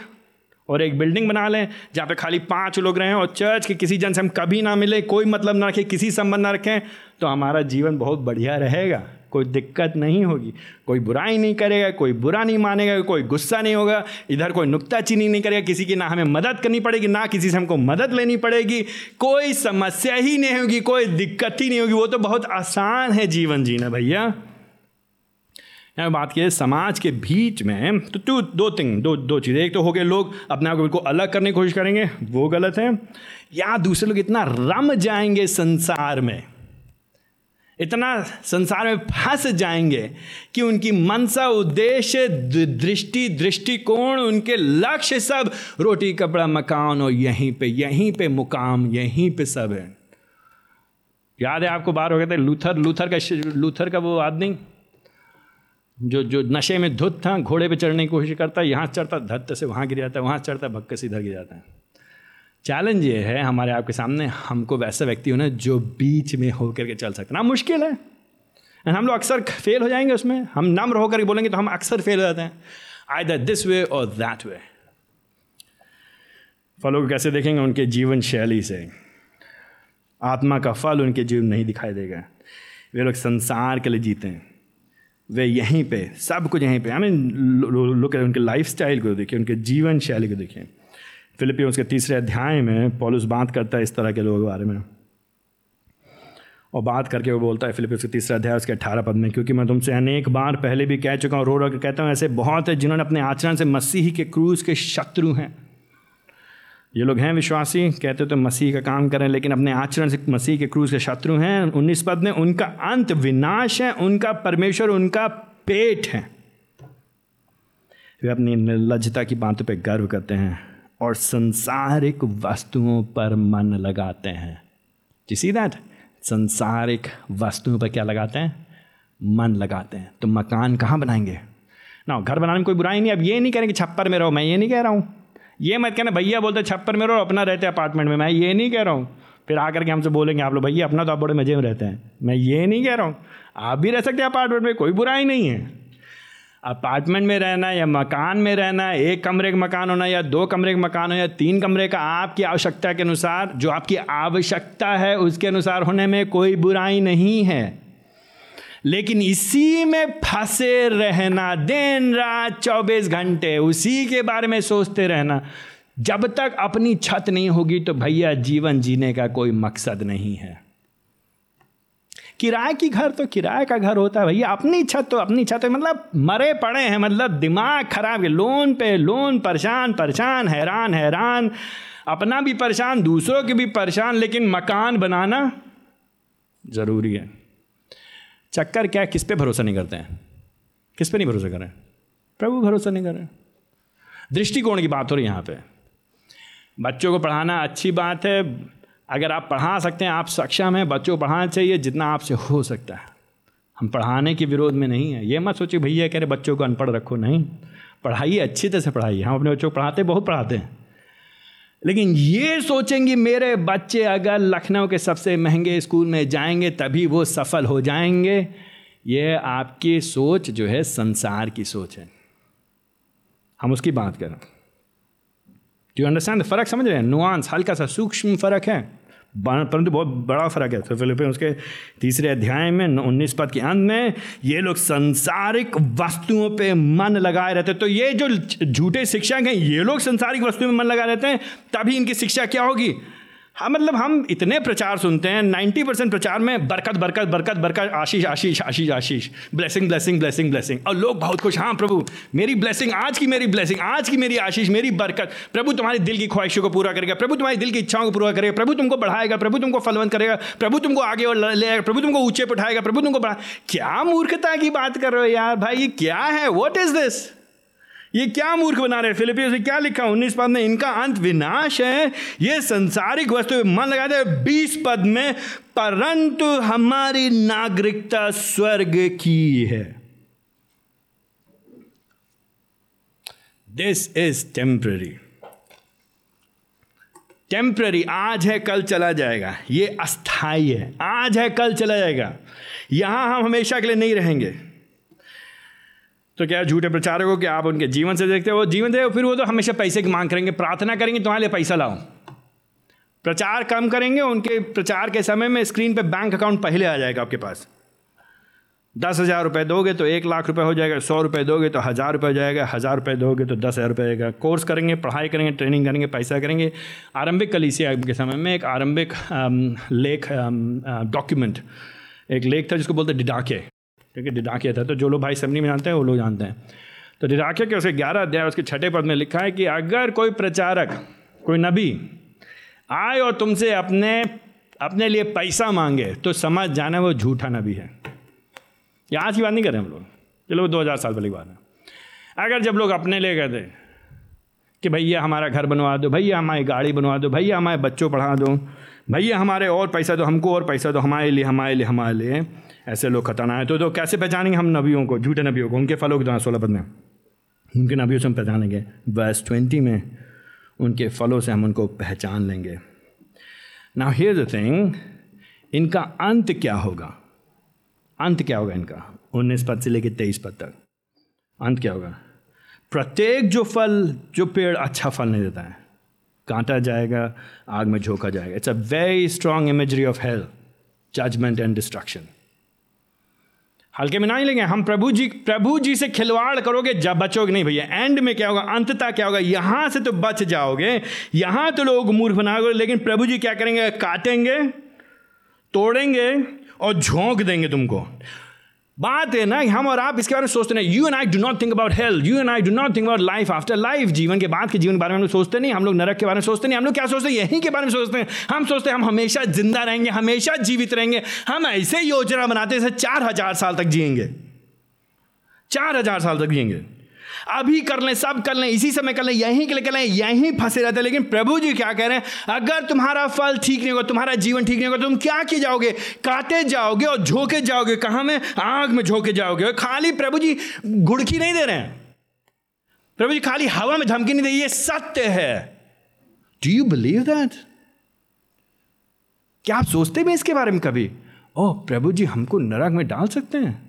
और एक बिल्डिंग बना लें, जहाँ पे खाली पाँच लोग रहें और चर्च के किसी जन से हम कभी ना मिले, कोई मतलब ना रखें, किसी संबंध ना रखें तो हमारा जीवन बहुत बढ़िया रहेगा। कोई दिक्कत नहीं होगी। कोई बुराई नहीं करेगा, कोई बुरा नहीं मानेगा, कोई गुस्सा नहीं होगा, इधर कोई नुकताचीनी नहीं करेगा, किसी की ना हमें मदद करनी पड़ेगी, ना किसी से हमको मदद लेनी पड़ेगी। कोई समस्या ही नहीं होगी, कोई दिक्कत ही नहीं होगी, वो तो बहुत आसान है जीवन जीना भैया। यहाँ बात की समाज के बीच में तो टू दो थिंग दो दो चीज़ें, एक तो हो गए लोग अपने आप को बिल्कुल अलग करने की कोशिश करेंगे, वो गलत है। या दूसरे लोग इतना रम जाएँगे संसार में इतना संसार में फंस जाएँगे कि उनकी मनसा उद्देश्य दृष्टि, दृष्टिकोण, उनके लक्ष्य सब रोटी, कपड़ा, मकान और यहीं पे यहीं पे मुकाम, यहीं पे सब है। याद है आपको बार हो गए थे, लूथर लूथर का लूथर का वो आदमी जो जो नशे में धुत था, घोड़े पे चढ़ने की कोशिश करता है यहाँ चढ़ता, धत्त से वहाँ गिर जाता है वहाँ चढ़ता भक्के से इधर गिर जाता है। चैलेंज ये है हमारे आपके सामने, हमको वैसा व्यक्ति होना जो बीच में होकर के चल सकते ना, मुश्किल है। एंड हम लोग अक्सर फेल हो जाएँगे उसमें। हम नम्र होकर बोलेंगे तो हम अक्सर फेल हो जाते हैं। आई द दिस वे और दैट वे फलों को कैसे देखेंगे उनके जीवन शैली से? आत्मा का फल उनके जीवन नहीं दिखाई देगा। वे लोग संसार के लिए जीते हैं। वे यहीं पे, सब कुछ यहीं पे। आई मीन लुक उनके लाइफ स्टाइल को देखिए, उनके जीवन शैली को देखिए। फिलिपी उसके तीसरे अध्याय में पॉलुस बात करता है इस तरह के लोगों के बारे में। और बात करके वो बोलता है फिलिपी उसके तीसरे अध्याय, उसके अठारह पद में, क्योंकि मैं तुमसे अनेक बार पहले भी कह चुका हूँ रो रो के कहता हूँ, ऐसे बहुत है जिन्होंने अपने आचरण से मसीह के क्रूज के शत्रु हैं। ये लोग हैं विश्वासी, कहते तो मसीह का काम करें, लेकिन अपने आचरण से मसीह के क्रूज के शत्रु हैं। उन्नीस पद में उनका अंत विनाश है, उनका परमेश्वर, उनका पेट है। वे अपनी निर्लजता की बातों पर गर्व करते हैं। और संसारिक वस्तुओं पर मन लगाते हैं। सी दैट संसारिक वस्तुओं पर क्या लगाते हैं? मन लगाते हैं। तो मकान कहाँ बनाएँगे? ना घर बनाने में कोई बुराई नहीं। अब ये नहीं करेंगे छप्पर में रहो। मैं ये नहीं कह रहा हूँ। ये मत कहना, भैया बोलते छप्पर में रहो, अपना रहते हैं अपार्टमेंट में। मैं ये नहीं कह रहा हूँ। फिर आकर के हमसे बोलेंगे, आप लोग भैया, अपना तो आप बड़े मज़े में रहते हैं। मैं ये नहीं कह रहा हूँ। आप भी रह सकते हैं अपार्टमेंट में, कोई बुराई नहीं है। अपार्टमेंट में रहना या मकान में रहना, एक कमरे का मकान होना या दो कमरे का मकान हो या तीन कमरे का, आपकी आवश्यकता के अनुसार, जो आपकी आवश्यकता है उसके अनुसार होने में कोई बुराई नहीं है। लेकिन इसी में फंसे रहना, दिन रात चौबीस घंटे, उसी के बारे में सोचते रहना। जब तक अपनी छत नहीं होगी तो भैया जीवन जीने का कोई मकसद नहीं है। किराए की घर तो किराए का घर होता है भैया। अपनी छत तो अपनी छत मतलब मरे पड़े हैं मतलब दिमाग खराब है। लोन पे लोन, परेशान परेशान, हैरान हैरान। अपना भी परेशान, दूसरों के भी परेशान, लेकिन मकान बनाना ज़रूरी है। चक्कर क्या है? किस पे भरोसा नहीं करते हैं? किस पे नहीं भरोसा करें? प्रभु भरोसा नहीं करें। दृष्टिकोण की बात हो रही है यहाँ पे। बच्चों को पढ़ाना अच्छी बात है। अगर आप पढ़ा सकते हैं, आप सक्षम हैं, बच्चों पढ़ाना चाहिए, जितना आपसे हो सकता है। हम पढ़ाने के विरोध में नहीं है। ये मत सोचिए, भैया कह रहे बच्चों को अनपढ़ रखो। नहीं, पढ़ाइए, अच्छी तरह से पढ़ाइए। हम अपने बच्चों को पढ़ाते बहुत पढ़ाते हैं। लेकिन ये सोचेंगे, मेरे बच्चे अगर लखनऊ के सबसे महँगे स्कूल में जाएँगे, तभी वो सफल हो जाएँगे। ये आपकी सोच जो है, संसार की सोच है। हम उसकी बात करें। यू अंडरस्टैंड फ़र्क? समझ रहे हैं? नुआंस हल्का सा सूक्ष्म फ़र्क है। परंतु बहुत बड़ा फ़र्क है। तो फिलिपिन उसके तीसरे अध्याय में उन्नीस पद के अंत में, ये लोग संसारिक वस्तुओं पे मन लगाए रहते तो ये जो झूठे शिक्षक हैं, ये लोग संसारिक वस्तुओं में मन लगाए रहते हैं, तभी इनकी शिक्षा क्या होगी? हाँ मतलब हम इतने प्रचार सुनते हैं नाइन्टी परसेंट प्रचार में बरकत बरकत बरकत बरकत, आशीष आशीष आशीष आशीष। ब्लेसिंग ब्लेसिंग ब्लेसिंग ब्लेसिंग और लोग बहुत खुश। हाँ प्रभु, मेरी ब्लेसिंग आज की मेरी ब्लेसिंग आज की मेरी आशीष, मेरी बरकत। प्रभु, तुम्हारे दिल की ख्वाहिशों को पूरा करेगा। प्रभु, तुम्हारी दिल की इच्छाओं को पूरा करेगा। प्रभु, तुमको बढ़ाएगा। प्रभु, तुमको फलवंत करेगा। प्रभु, तुमको आगे और ले आएगा प्रभु, तुमको ऊँचे उठाएगा। प्रभु, तुमको बढ़ा, क्या मूर्खता की बात कर रहे हो यार भाई? ये क्या है? वॉट इज़ दिस ये क्या मूर्ख बना रहे फिलिपियो से क्या लिखा उन्नीस पद में इनका अंत विनाश है। ये संसारिक वस्तु मन लगा दे बीस पद में, परंतु हमारी नागरिकता स्वर्ग की है। दिस इज़ टेम्प्ररी टेम्प्ररी आज है, कल चला जाएगा। ये अस्थाई है। आज है, कल चला जाएगा। यहाँ हम हमेशा के लिए नहीं रहेंगे। तो क्या झूठे प्रचारक हो कि आप उनके जीवन से देखते हो? जीवन दे फिर वो तो हमेशा पैसे की मांग करेंगे, प्रार्थना करेंगे, तुम्हारे लिए पैसा लाओ प्रचार कम करेंगे, उनके प्रचार के समय में स्क्रीन पे बैंक अकाउंट पहले आ जाएगा आपके पास। दस हज़ार रुपये दोगे तो एक लाख रुपये हो जाएगा, सौ रुपये दोगे तो हज़ार रुपये हो जाएगा, हज़ार रुपये दोगे तो दस हज़ार रुपये जाएगा। कोर्स करेंगे, पढ़ाई करेंगे, ट्रेनिंग करेंगे, पैसा करेंगे। आरंभिक कलीसिया के समय में एक आरंभिक लेख डॉक्यूमेंट एक लेख था जिसको बोलते डिडाके। क्योंकि डिडाकिया था तो जो लोग भाई समनी में जानते हैं, वो लोग जानते हैं। तो डिडाकिया के उसके ग्यारह अध्याय, उसके छठे पद में लिखा है कि अगर कोई प्रचारक, कोई नबी आए और तुमसे अपने अपने लिए पैसा मांगे तो समझ जाना वो झूठा नबी है। ये आज की बात नहीं कर रहे हम लोग। चलो दो हज़ार साल पहले की बात है। अगर जब लोग अपने लिए कहते कि भैया हमारा घर बनवा दो, भैया हमारी गाड़ी बनवा दो, भैया हमारे बच्चों पढ़ा दो, भैया हमारे और पैसा दो, हमको और पैसा दो, हमारे लिए हमारे लिए हमारे लिए ऐसे लोग खतरनाक है। तो, तो कैसे पहचानेंगे हम नबियों को? झूठे नबियों को उनके फलों के सोलह पद में उनके नबियों से हम पहचानेंगे। वर्स ट्वेंटी में उनके फलों से हम उनको पहचान लेंगे। ना हियर द थिंग इनका अंत क्या होगा? अंत क्या होगा इनका? उन्नीस पद से लेकर तेईस पद तक। अंत क्या होगा? प्रत्येक जो फल जो पेड़ अच्छा फल नहीं देता है कांटा जाएगा आग में झोंका जाएगा। It's a very strong imagery of hell's judgment and destruction हल्के में ना ही लेंगे हम प्रभु जी प्रभु जी से खिलवाड़ करोगे, जब बचोगे नहीं भैया। एंड में क्या होगा? अंतता क्या होगा? यहाँ से तो बच जाओगे। यहाँ तो लोग मूर्ख बनाओगे लेकिन प्रभु जी क्या करेंगे? काटेंगे, तोड़ेंगे और झोंक देंगे तुमको। बात है ना, हम और आप इसके बारे में सोचते नहीं। You and I do not think about hell you and I do not think about life after life जीवन के बाद के जीवन के बारे में हम लोग सोचते नहीं, हम लोग नरक के बारे में सोचते नहीं। हम लोग क्या सोचते हैं? यहीं के बारे में सोचते हैं। हम सोचते हैं हम हमेशा ज़िंदा रहेंगे, हमेशा जीवित रहेंगे। हम ऐसे योजना बनाते जैसे चार हज़ार साल तक जियेंगे चार हज़ार साल तक जिएँगे। अभी कर लें, सब कर लें, इसी समय कर लें, यहीं के लिए कर लें, यहीं फंसे रहते हैं। लेकिन प्रभु जी क्या कह रहे हैं? अगर तुम्हारा फल ठीक नहीं होगा, तुम्हारा जीवन ठीक नहीं होगा, तुम क्या किए जाओगे? काटे जाओगे और झोंके जाओगे। कहाँ में? आग में झोंके जाओगे। खाली प्रभु जी घुड़की नहीं दे रहे हैं। प्रभु जी खाली हवा में धमकी नहीं दे ये सत्य है। डू यू बिलीव दैट क्या आप सोचते भी इसके बारे में कभी? ओह, प्रभु जी हमको नरक में डाल सकते हैं।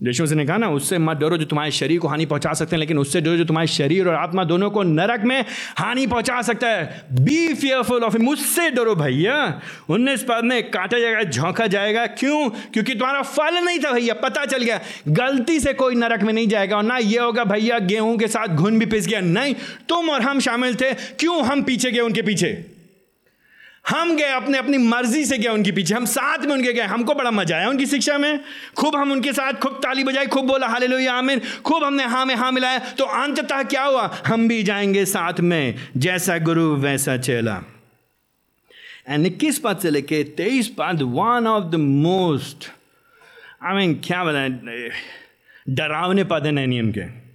से ने कहा ना, उससे मत डरो जो तुम्हारे शरीर को हानि पहुँचा सकते हैं, लेकिन उससे डरो जो तुम्हारे शरीर और आत्मा दोनों को नरक में हानि पहुँचा सकता है। बी फियरफुल ऑफ़ मुझसे डरो भैया उन्नीस पद में काटा जाएगा, झोंका जाएगा। क्यों? क्योंकि तुम्हारा फल नहीं था भैया, पता चल गया। गलती से कोई नरक में नहीं जाएगा, और ना ये होगा, भैया, गेहूँ के साथ घुन भी पिस गया। नहीं, तुम और हम शामिल थे, क्यों हम पीछे गए उनके पीछे? हम गए अपने, अपनी मर्ज़ी से गए उनके पीछे। हम साथ में उनके गए। हमको बड़ा मज़ा आया उनकी शिक्षा में। खूब हम उनके साथ खूब ताली बजाई, खूब बोला हाले लो आमिर खूब हमने हाँ में हाँ मिलाया। तो अंततः क्या हुआ? हम भी जाएँगे साथ में, जैसा गुरु वैसा चेला। एंड इक्कीस पद से लेके तेईस पद one of the most I mean क्या बताए, डरावने पद है नैनियम के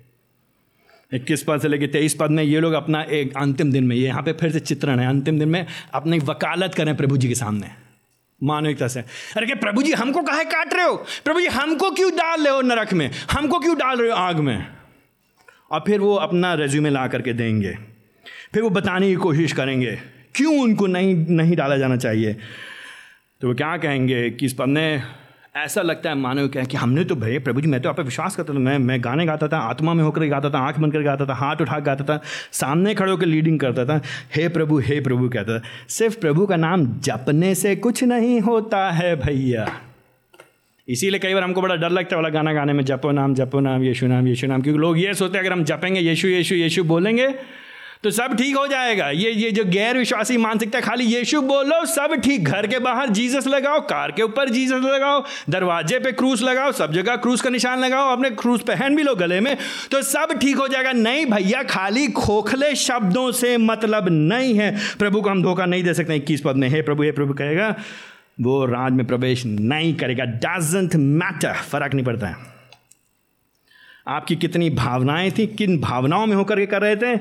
इक्कीस पद से लेकर तेईस पद में ये लोग अपना एक अंतिम दिन में, ये यहाँ पे फिर से चित्रण है, अंतिम दिन में अपनी वकालत करें प्रभु जी के सामने। मानविकता से। अरे क्या प्रभु जी हमको काहे काट रहे हो? प्रभु जी हमको क्यों डाल रहे हो नरक में? हमको क्यों डाल रहे हो आग में? और फिर वो अपना रेज्यूमे ला करके देंगे। फिर वो बताने की कोशिश करेंगे, क्यों उनको नहीं नहीं डाला जाना चाहिए? तो वो क्या कहेंगे? कि इस पद ने ऐसा लगता है मानव क्या कि हमने तो भैया प्रभु जी, मैं तो आप विश्वास करता था, मैं मैं गाने गाता था, आत्मा में होकर गाता था, आँख बंद कर गाता था, हाथ उठा गाता था, सामने खड़े होकर लीडिंग करता था, हे प्रभु हे प्रभु, कहता था। सिर्फ़ प्रभु का नाम जपने से कुछ नहीं होता है भैया। इसीलिए कई बार हमको बड़ा डर लगता है, वाला गाना गाने में जपो नाम जपो नाम, यीशु नाम यीशु नाम, क्योंकि लोग ये सोचते हैं, अगर हम जपेंगे, यीशु यीशु यीशु बोलेंगे तो सब ठीक हो जाएगा। ये ये जो गैर विश्वासी मानसिकता खाली यीशु बोलो, सब ठीक। घर के बाहर जीसस लगाओ, कार के ऊपर जीसस लगाओ, दरवाजे पे क्रूस लगाओ, सब जगह क्रूस का निशान लगाओ, अपने क्रूस पहन भी लो गले में तो सब ठीक हो जाएगा। नहीं भैया, खाली खोखले शब्दों से मतलब नहीं है। प्रभु को हम धोखा नहीं दे सकते, इक्कीस पद में। हे प्रभु हे प्रभु कहेगा, वो राज में प्रवेश नहीं करेगा। डजेंट मैटर फ़र्क नहीं पड़ता है। आपकी कितनी भावनाएँ थी, किन भावनाओं में होकर के कर रहे थे?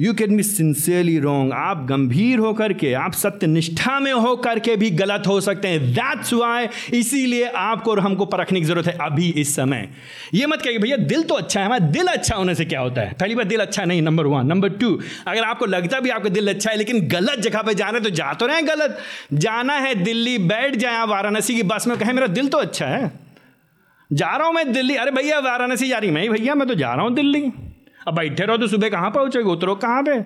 You can be sincerely wrong आप गंभीर होकर के, आप सत्य निष्ठा में होकर के भी गलत हो सकते हैं। दैट्स वाई इसीलिए आपको और हमको परखने की ज़रूरत है अभी इस समय। ये मत कहिए भैया, दिल तो अच्छा है, हमारा दिल अच्छा होने से क्या होता है? पहली बार दिल अच्छा नहीं नंबर वन नंबर टू अगर आपको लगता भी आपका दिल अच्छा है, लेकिन गलत जगह पर जा रहे तो जा तो रहे गलत। जाना है दिल्ली, बैठ जाए आप वाराणसी की बस में, कहें, मेरा दिल तो अच्छा है। जा रहा हूँ मैं दिल्ली। अरे भैया, वाराणसी जा रही मैं भैया, मैं तो जा रहा हूँ दिल्ली। अब बैठे रहो तो सुबह कहाँ पहुँचोगे? उतरो कहाँ पे?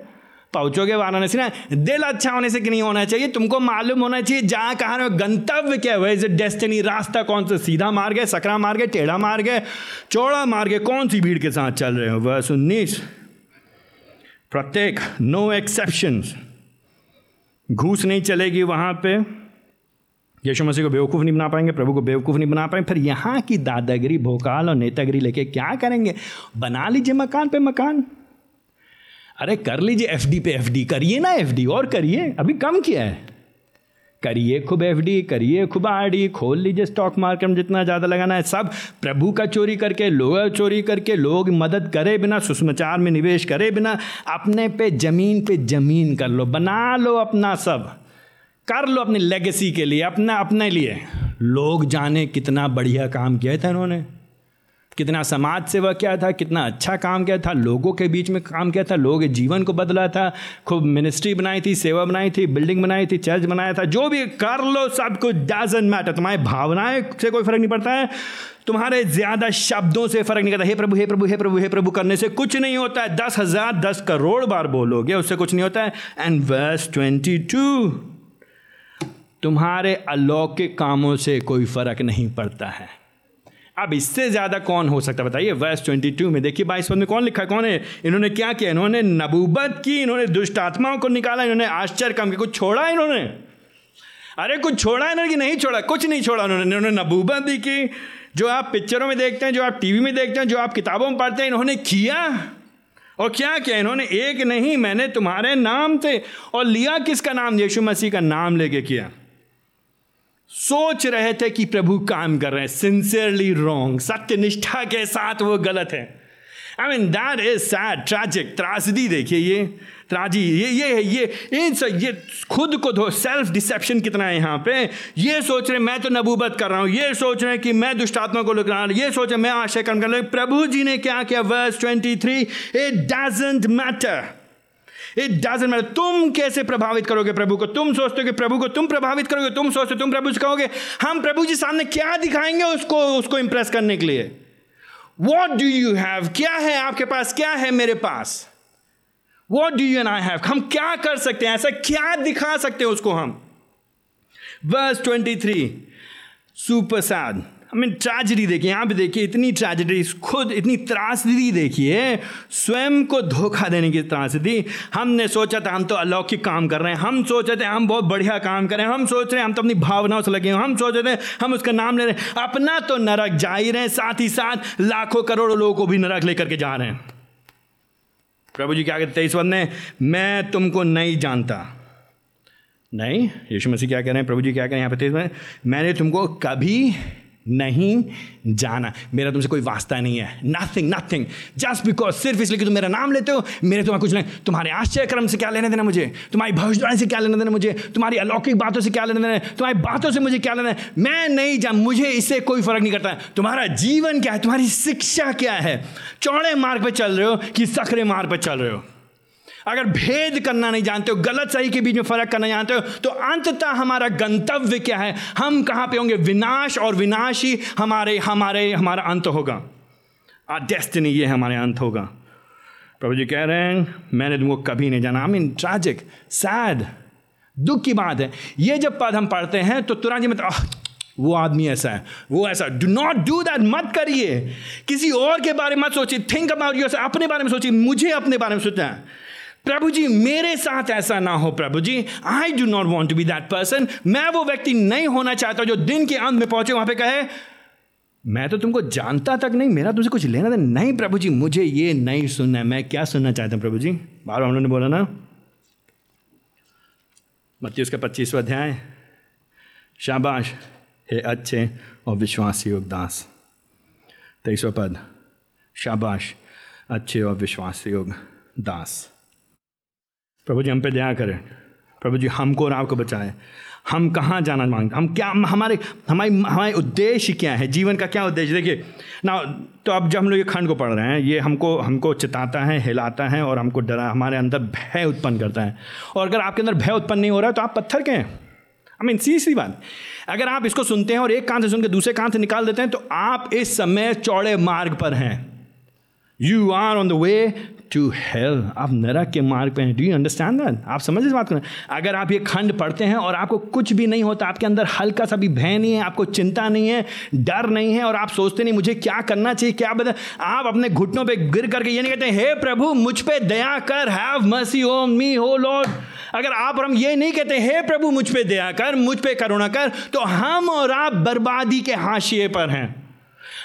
पहुँचोगे वाराणसी ना? दिल अच्छा होने से कि नहीं होना चाहिए? तुमको मालूम होना चाहिए जहाँ कहाँ गंतव्य क्या है? इज़ डेस्टिनी रास्ता कौन सा? सीधा मार्ग है, सकरा मार्ग है, टेढ़ा मार्ग है, चौड़ा मार्ग है, कौन सी भीड़ के साथ चल रहे हो? बस उन्नीस। प्रत्येक नो एक्सेप्शन घूस नहीं चलेगी वहाँ पे। यशु मसीह को बेवकूफ़ नहीं बना पाएँगे, प्रभु को बेवकूफ़ नहीं बना पाएँगे। फिर यहाँ की दादागिरी, भोकाल और नेतागिरी लेके क्या करेंगे? बना लीजिए मकान पे मकान। अरे कर लीजिए एफडी पे एफडी, करिए ना एफडी, और करिए, अभी कम किया है। करिए खूब एफ़ डी करिए खूब आर डी खोल लीजिए स्टॉक मार्केट में जितना ज़्यादा लगाना है सब। प्रभु का चोरी करके, लोग चोरी करके, लोग मदद करे बिना, सुषमाचार में निवेश करे बिना, अपने पे ज़मीन पे ज़मीन कर लो, बना लो अपना सब। कर लो अपनी लेगेसी के लिए, अपना, अपने लिए। लोग जाने कितना बढ़िया काम किया था इन्होंने। कितना समाज सेवा किया था, कितना अच्छा काम किया था, लोगों के बीच में काम किया था, लोगों के जीवन को बदला था। खूब मिनिस्ट्री बनाई थी, सेवा बनाई थी बिल्डिंग बनाई थी चर्च बनाया था। जो भी कर लो, सब कुछ डजेंट मैटर तुम्हारी भावनाएँ से कोई फ़र्क नहीं पड़ता है। तुम्हारे ज़्यादा शब्दों से फ़र्क नहीं करता। हे प्रभु हे प्रभु हे प्रभु हे प्रभु, करने से कुछ नहीं होता है। दस हज़ार, दस करोड़ बार बोलोगे, उससे कुछ नहीं होता है। एंड वर्स ट्वेंटी टू तुम्हारे अलौकिक कामों से कोई फ़र्क नहीं पड़ता है। अब इससे ज़्यादा कौन हो सकता है? बताइए वर्स 22 में देखिए, बाईस में कौन लिखा कौन है? इन्होंने क्या किया? इन्होंने नबूबत की, इन्होंने दुष्ट आत्माओं को निकाला, इन्होंने आश्चर्य काम किया। कुछ छोड़ा इन्होंने? अरे, कुछ छोड़ा इन्होंने कि नहीं छोड़ा? कुछ नहीं छोड़ा उन्होंने इन्होंने नबूबत भी की, जो आप पिक्चरों में देखते हैं, जो आप टीवी में देखते हैं, जो आप किताबों में पढ़ते हैं, इन्होंने किया। और क्या किया? इन्होंने एक नहीं, मैंने तुम्हारे नाम थे और लिया किसका नाम? यीशु मसीह का नाम लेके किया। सोच रहे थे कि प्रभु काम कर रहे हैं। सिंसियरली रॉन्ग सत्य निष्ठा के साथ वो गलत है। I mean that is sad tragic त्रासदी देखिए ये, त्राजी, ये ये है, ये इन सब, ये खुद को दो सेल्फ डिसेप्शन कितना है यहाँ पे? ये सोच रहे मैं तो नबूबत कर रहा हूँ। ये सोच रहे हैं कि मैं दुष्ट आत्मा को रहा हूँ ये सोच रहे मैं आशय कर्म कर रहा हूँ। प्रभु जी ने क्या किया? Verse twenty three it doesn't matter it doesn't matter तुम कैसे प्रभावित करोगे प्रभु को? तुम सोचते हो कि प्रभु को तुम प्रभावित करोगे? तुम सोचते हो, तुम प्रभु से कहोगे, हम प्रभु जी सामने क्या दिखाएँगे उसको उसको इंप्रेस करने के लिए? वॉट डू यू हैव क्या है आपके पास? क्या है मेरे पास? What do you and I have हम क्या कर सकते हैं? ऐसा क्या दिखा सकते हैं उसको हम? Verse twenty three super sad I mean tragedy देखिए, यहाँ पे देखिए, इतनी ट्रेजिडी खुद इतनी त्रासदी देखिए, स्वयं को धोखा देने की त्रासदी। हमने सोचा था, हम तो अलौकिक काम कर रहे हैं। हम सोचे थे, हम बहुत बढ़िया काम कर रहे हैं। हम सोच रहे हैं, हम तो अपनी भावनाओं से लगे हैं। हम सोच रहे थे, हम उसका नाम ले रहे हैं। अपना तो नरक जा ही रहे हैं, साथ ही साथ लाखों करोड़ों लोगों को भी नरक लेकर के जा रहे हैं। प्रभु जी क्या कहते तेईस ने मैं तुमको नहीं जानता। नहीं? यीशु मसीह क्या कह रहे हैं? प्रभु जी क्या कह रहे हैं यहाँ पे मैंने तुमको कभी नहीं जाना। मेरा तुमसे कोई वास्ता नहीं है। नथिंग नथिंग जस्ट बिकॉज़ सिर्फ़ इसलिए कि तुम मेरा नाम लेते हो, मेरे तुम्हारा कुछ नहीं। तुम्हारे आश्चर्य क्रम से क्या लेने देना मुझे? तुम्हारी भविष्यवाणी से क्या लेना देना मुझे? तुम्हारी अलौकिक बातों से क्या लेना देना? तुम्हारी बातों से मुझे क्या लेना है मैं नहीं जा मुझे इससे कोई फ़र्क नहीं करता। तुम्हारा जीवन क्या है? तुम्हारी शिक्षा क्या है? चौड़े मार्ग पर चल रहे हो कि सकरे मार्ग पर चल रहे हो? अगर भेद करना नहीं जानते हो, गलत सही के बीच में फ़र्क करना जानते हो तो अंततः हमारा गंतव्य क्या है? हम कहाँ पे होंगे? विनाश और विनाश ही हमारे हमारे, हमारा अंत होगा। डेस्टिनी ये हमारे अंत होगा। प्रभु जी कह रहे हैं, मैंने तुमको कभी नहीं जाना। आई मीन ट्रैजिक सैड दुख की बात है। ये जब पद हम पढ़ते हैं तो तुरंत मतलब वो आदमी ऐसा है, वो ऐसा डू नॉट डू दैट मत करिए। किसी और के बारे में मत सोचिए। थिंक अबाउट योर अपने बारे में सोचिए। मुझे अपने बारे में सोचना है। प्रभु जी मेरे साथ ऐसा ना हो प्रभु जी I do not want to be that person मैं वो व्यक्ति नहीं होना चाहता जो दिन के अंत में पहुँचे, वहाँ पे कहे, मैं तो तुमको जानता तक नहीं, मेरा तुमसे कुछ लेना था नहीं प्रभु जी मुझे ये नहीं सुनना है। मैं क्या सुनना चाहता हूँ प्रभु जी बार उन्होंने बोला ना, मत्ती उसका पच्चीसवा अध्याय। शाबाश, हे अच्छे और विश्वासी योगदास तेईसवा पद, शाबाश, अच्छे और विश्वास योग दास। प्रभु जी, हम पे दया करें। प्रभु जी, हमको और आपको बचाए। हम कहाँ जाना मांगते हम क्या, हमारे, हमारी, हमारे उद्देश्य क्या है? जीवन का क्या उद्देश्य? देखिए, ना तो अब जब हम लोग ये खंड को पढ़ रहे हैं, ये हमको हमको चिताता है, हिलाता है और हमको डरा, हमारे अंदर भय उत्पन्न करता है। और अगर आपके अंदर भय उत्पन्न नहीं हो रहा है तो आप पत्थर के हैं। आई मीन सी सी बात। अगर आप इसको सुनते हैं और एक कान से सुन के दूसरे कान से निकाल देते हैं तो आप इस समय चौड़े मार्ग पर हैं। You are on the way to hell आप नरक के मार्ग पे हैं। डू यू अंडरस्टैंड दैट आप समझ इस बात को अगर आप ये खंड पढ़ते हैं और आपको कुछ भी नहीं होता, आपके अंदर हल्का सा भी भय नहीं है, आपको चिंता नहीं है, डर नहीं है और आप सोचते नहीं, मुझे क्या करना चाहिए, क्या बदल? आप अपने घुटनों पे गिर करके ये नहीं कहते, हे प्रभु, मुझ पे दया कर हैव मसी ओ मी हो लॉर्ड अगर आप और हम ये नहीं कहते, हे प्रभु, मुझ पे दया कर, मुझ पे करुणा कर तो हम और आप बर्बादी के हाशिए पर हैं।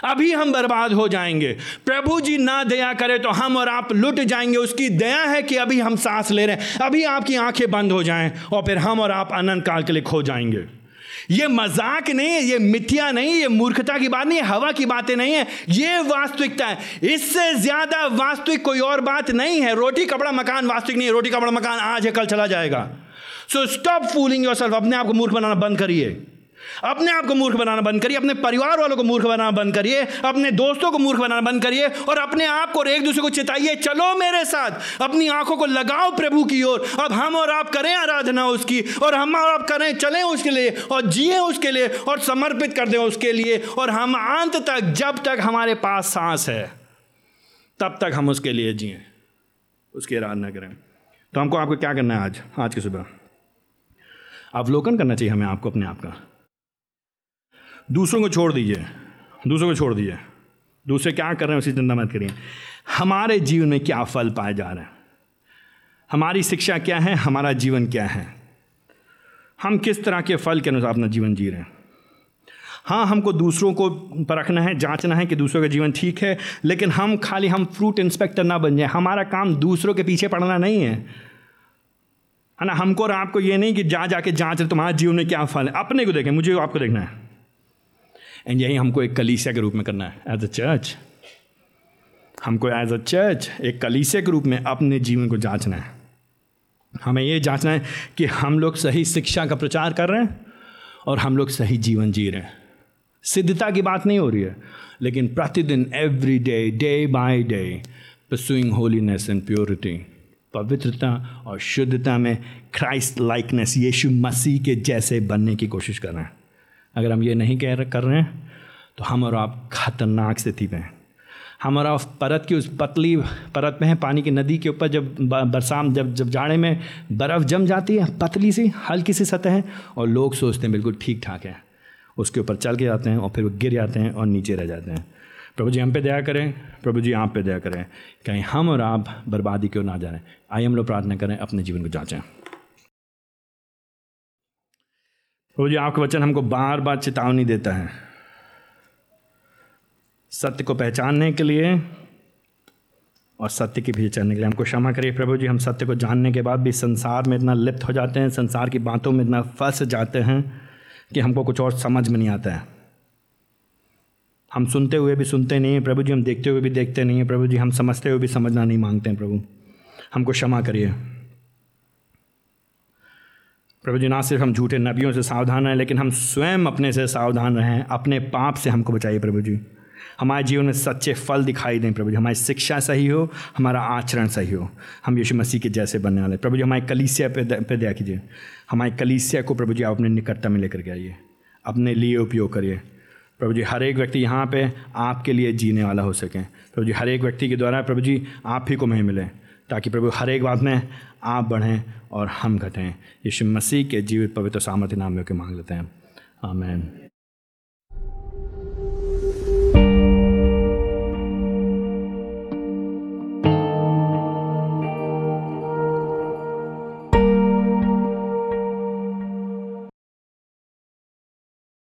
अभी हम बर्बाद हो जाएँगे। प्रभु जी ना दया करे तो हम और आप लुट जाएँगे। उसकी दया है कि अभी हम सांस ले रहे हैं। अभी आपकी आँखें बंद हो जाएँ और फिर हम और आप अनंत काल के लिए खो जाएँगे। ये मज़ाक नहीं है, ये मिथ्या नहीं ये मूर्खता की बात नहीं है, हवा की बातें नहीं है। ये वास्तविकता है। इससे ज़्यादा वास्तविक कोई और बात नहीं है। रोटी, कपड़ा, मकान वास्तविक नहीं है। रोटी, कपड़ा, मकान आज है, कल चला जाएगा। सो स्टॉप फूलिंग योर अपने आप को मूर्ख बनाना बंद करिए। अपने आप को मूर्ख बनाना बंद करिए, अपने परिवार वालों को मूर्ख बनाना बंद करिए, अपने दोस्तों को मूर्ख बनाना बंद करिए और अपने आप को और एक दूसरे को चिताइए, चलो मेरे साथ, अपनी आँखों को लगाओ प्रभु की ओर, अब हम और आप करें आराधना उसकी और हम और आप करें, चलें उसके लिए और जिए उसके लिए और समर्पित कर दें उसके लिए और हम अंत तक, जब तक हमारे पास सांस है, तब तक हम उसके लिए जिए, उसकी आराधना करें। तो हमको आपको क्या करना है आज? आज की सुबह। अवलोकन करना चाहिए हमें आपको, अपने आप का। दूसरों को छोड़ दीजिए। दूसरों को छोड़ दीजिए। दूसरे क्या कर रहे हैं, उसी चिंता मत करिए। हमारे जीवन में क्या फल पाए जा रहे हैं? हमारी शिक्षा क्या है? हमारा जीवन क्या है? हम किस तरह के फल के अनुसार अपना जीवन जी रहे हैं? हाँ हमको दूसरों को परखना है, जांचना है कि दूसरों का जीवन ठीक है, लेकिन हम खाली हम फ्रूट इंस्पेक्टर ना बन जाए। हमारा काम दूसरों के पीछे पड़ना नहीं है। है ना? हमको और आपको ये नहीं कि जा, जाके जाँच तुम्हारे जीवन में क्या फल है? अपने को देखें, मुझे आपको देखना है। एंड यही हमको एक कलीसिया के रूप में करना है एज अ चर्च हमको एज अ चर्च एक कलीसे के रूप में अपने जीवन को जांचना है। हमें ये जांचना है कि हम लोग सही शिक्षा का प्रचार कर रहे हैं और हम लोग सही जीवन जी रहे हैं। सिद्धता की बात नहीं हो रही है, लेकिन प्रतिदिन every day day by day pursuing holiness and purity पवित्रता और शुद्धता में क्राइस्ट लाइकनेस यीशु मसीह के जैसे बनने की कोशिश कर रहे हैं। अगर हम ये नहीं कह कर रहे हैं तो हम और आप खतरनाक स्थिति में हैं। हम और आप परत की उस पतली परत में हैं, पानी की नदी के ऊपर जब बरसात जब जब जाड़े में बर्फ़ जम जाती है, पतली सी, हल्की सी सतह है, और लोग सोचते हैं बिल्कुल ठीक ठाक है। उसके ऊपर चल के जाते हैं और फिर वो गिर जाते हैं और नीचे रह जाते हैं। प्रभु जी, हम पे दया करें। प्रभु जी, आप पे दया करें। कहीं हम और आप बर्बादी क्यों ना जाए आइए हम लोग प्रार्थना करें, अपने जीवन को जाँचें। प्रभु जी, आपका वचन हमको बार बार चेतावनी देता है। सत्य को पहचानने के लिए और सत्य की पीछे चलने के लिए हमको क्षमा करिए प्रभु जी, हम सत्य को जानने के बाद भी संसार में इतना लिप्त हो जाते हैं, संसार की बातों में इतना फंस जाते हैं कि हमको कुछ और समझ में नहीं आता है। हम सुनते हुए भी सुनते नहीं हैं प्रभु जी, हम देखते हुए भी देखते नहीं हैं प्रभु जी, हम समझते हुए भी समझना नहीं मांगते हैं प्रभु। हमको क्षमा करिए। प्रभु जी, ना सिर्फ़ हम झूठे नबियों से सावधान रहें, लेकिन हम स्वयं अपने से सावधान रहें, अपने पाप से हमको बचाइए प्रभु जी। हमारे जीवन में सच्चे फल दिखाई दें प्रभु जी। हमारी शिक्षा सही हो, हमारा आचरण सही हो। हम यीशु मसीह के जैसे बनने वाले प्रभु जी, हमारी कलीसिया पे पे दया कीजिए। हमारी कलीसिया को प्रभु जी, आप अपने निकटता में लेकर के आइए। अपने लिए उपयोग करिए। प्रभु जी, हर एक व्यक्ति यहाँ पे आपके लिए जीने वाला हो सके। प्रभु जी, हर एक व्यक्ति के द्वारा प्रभु जी, आप ही को मैं मिले, ताकि प्रभु हर एक बात में आप बढ़ें और हम घटें। यीशु मसीह के जीवित पवित्र सामर्थ्य नाम के मांग लेते हैं। आमेन।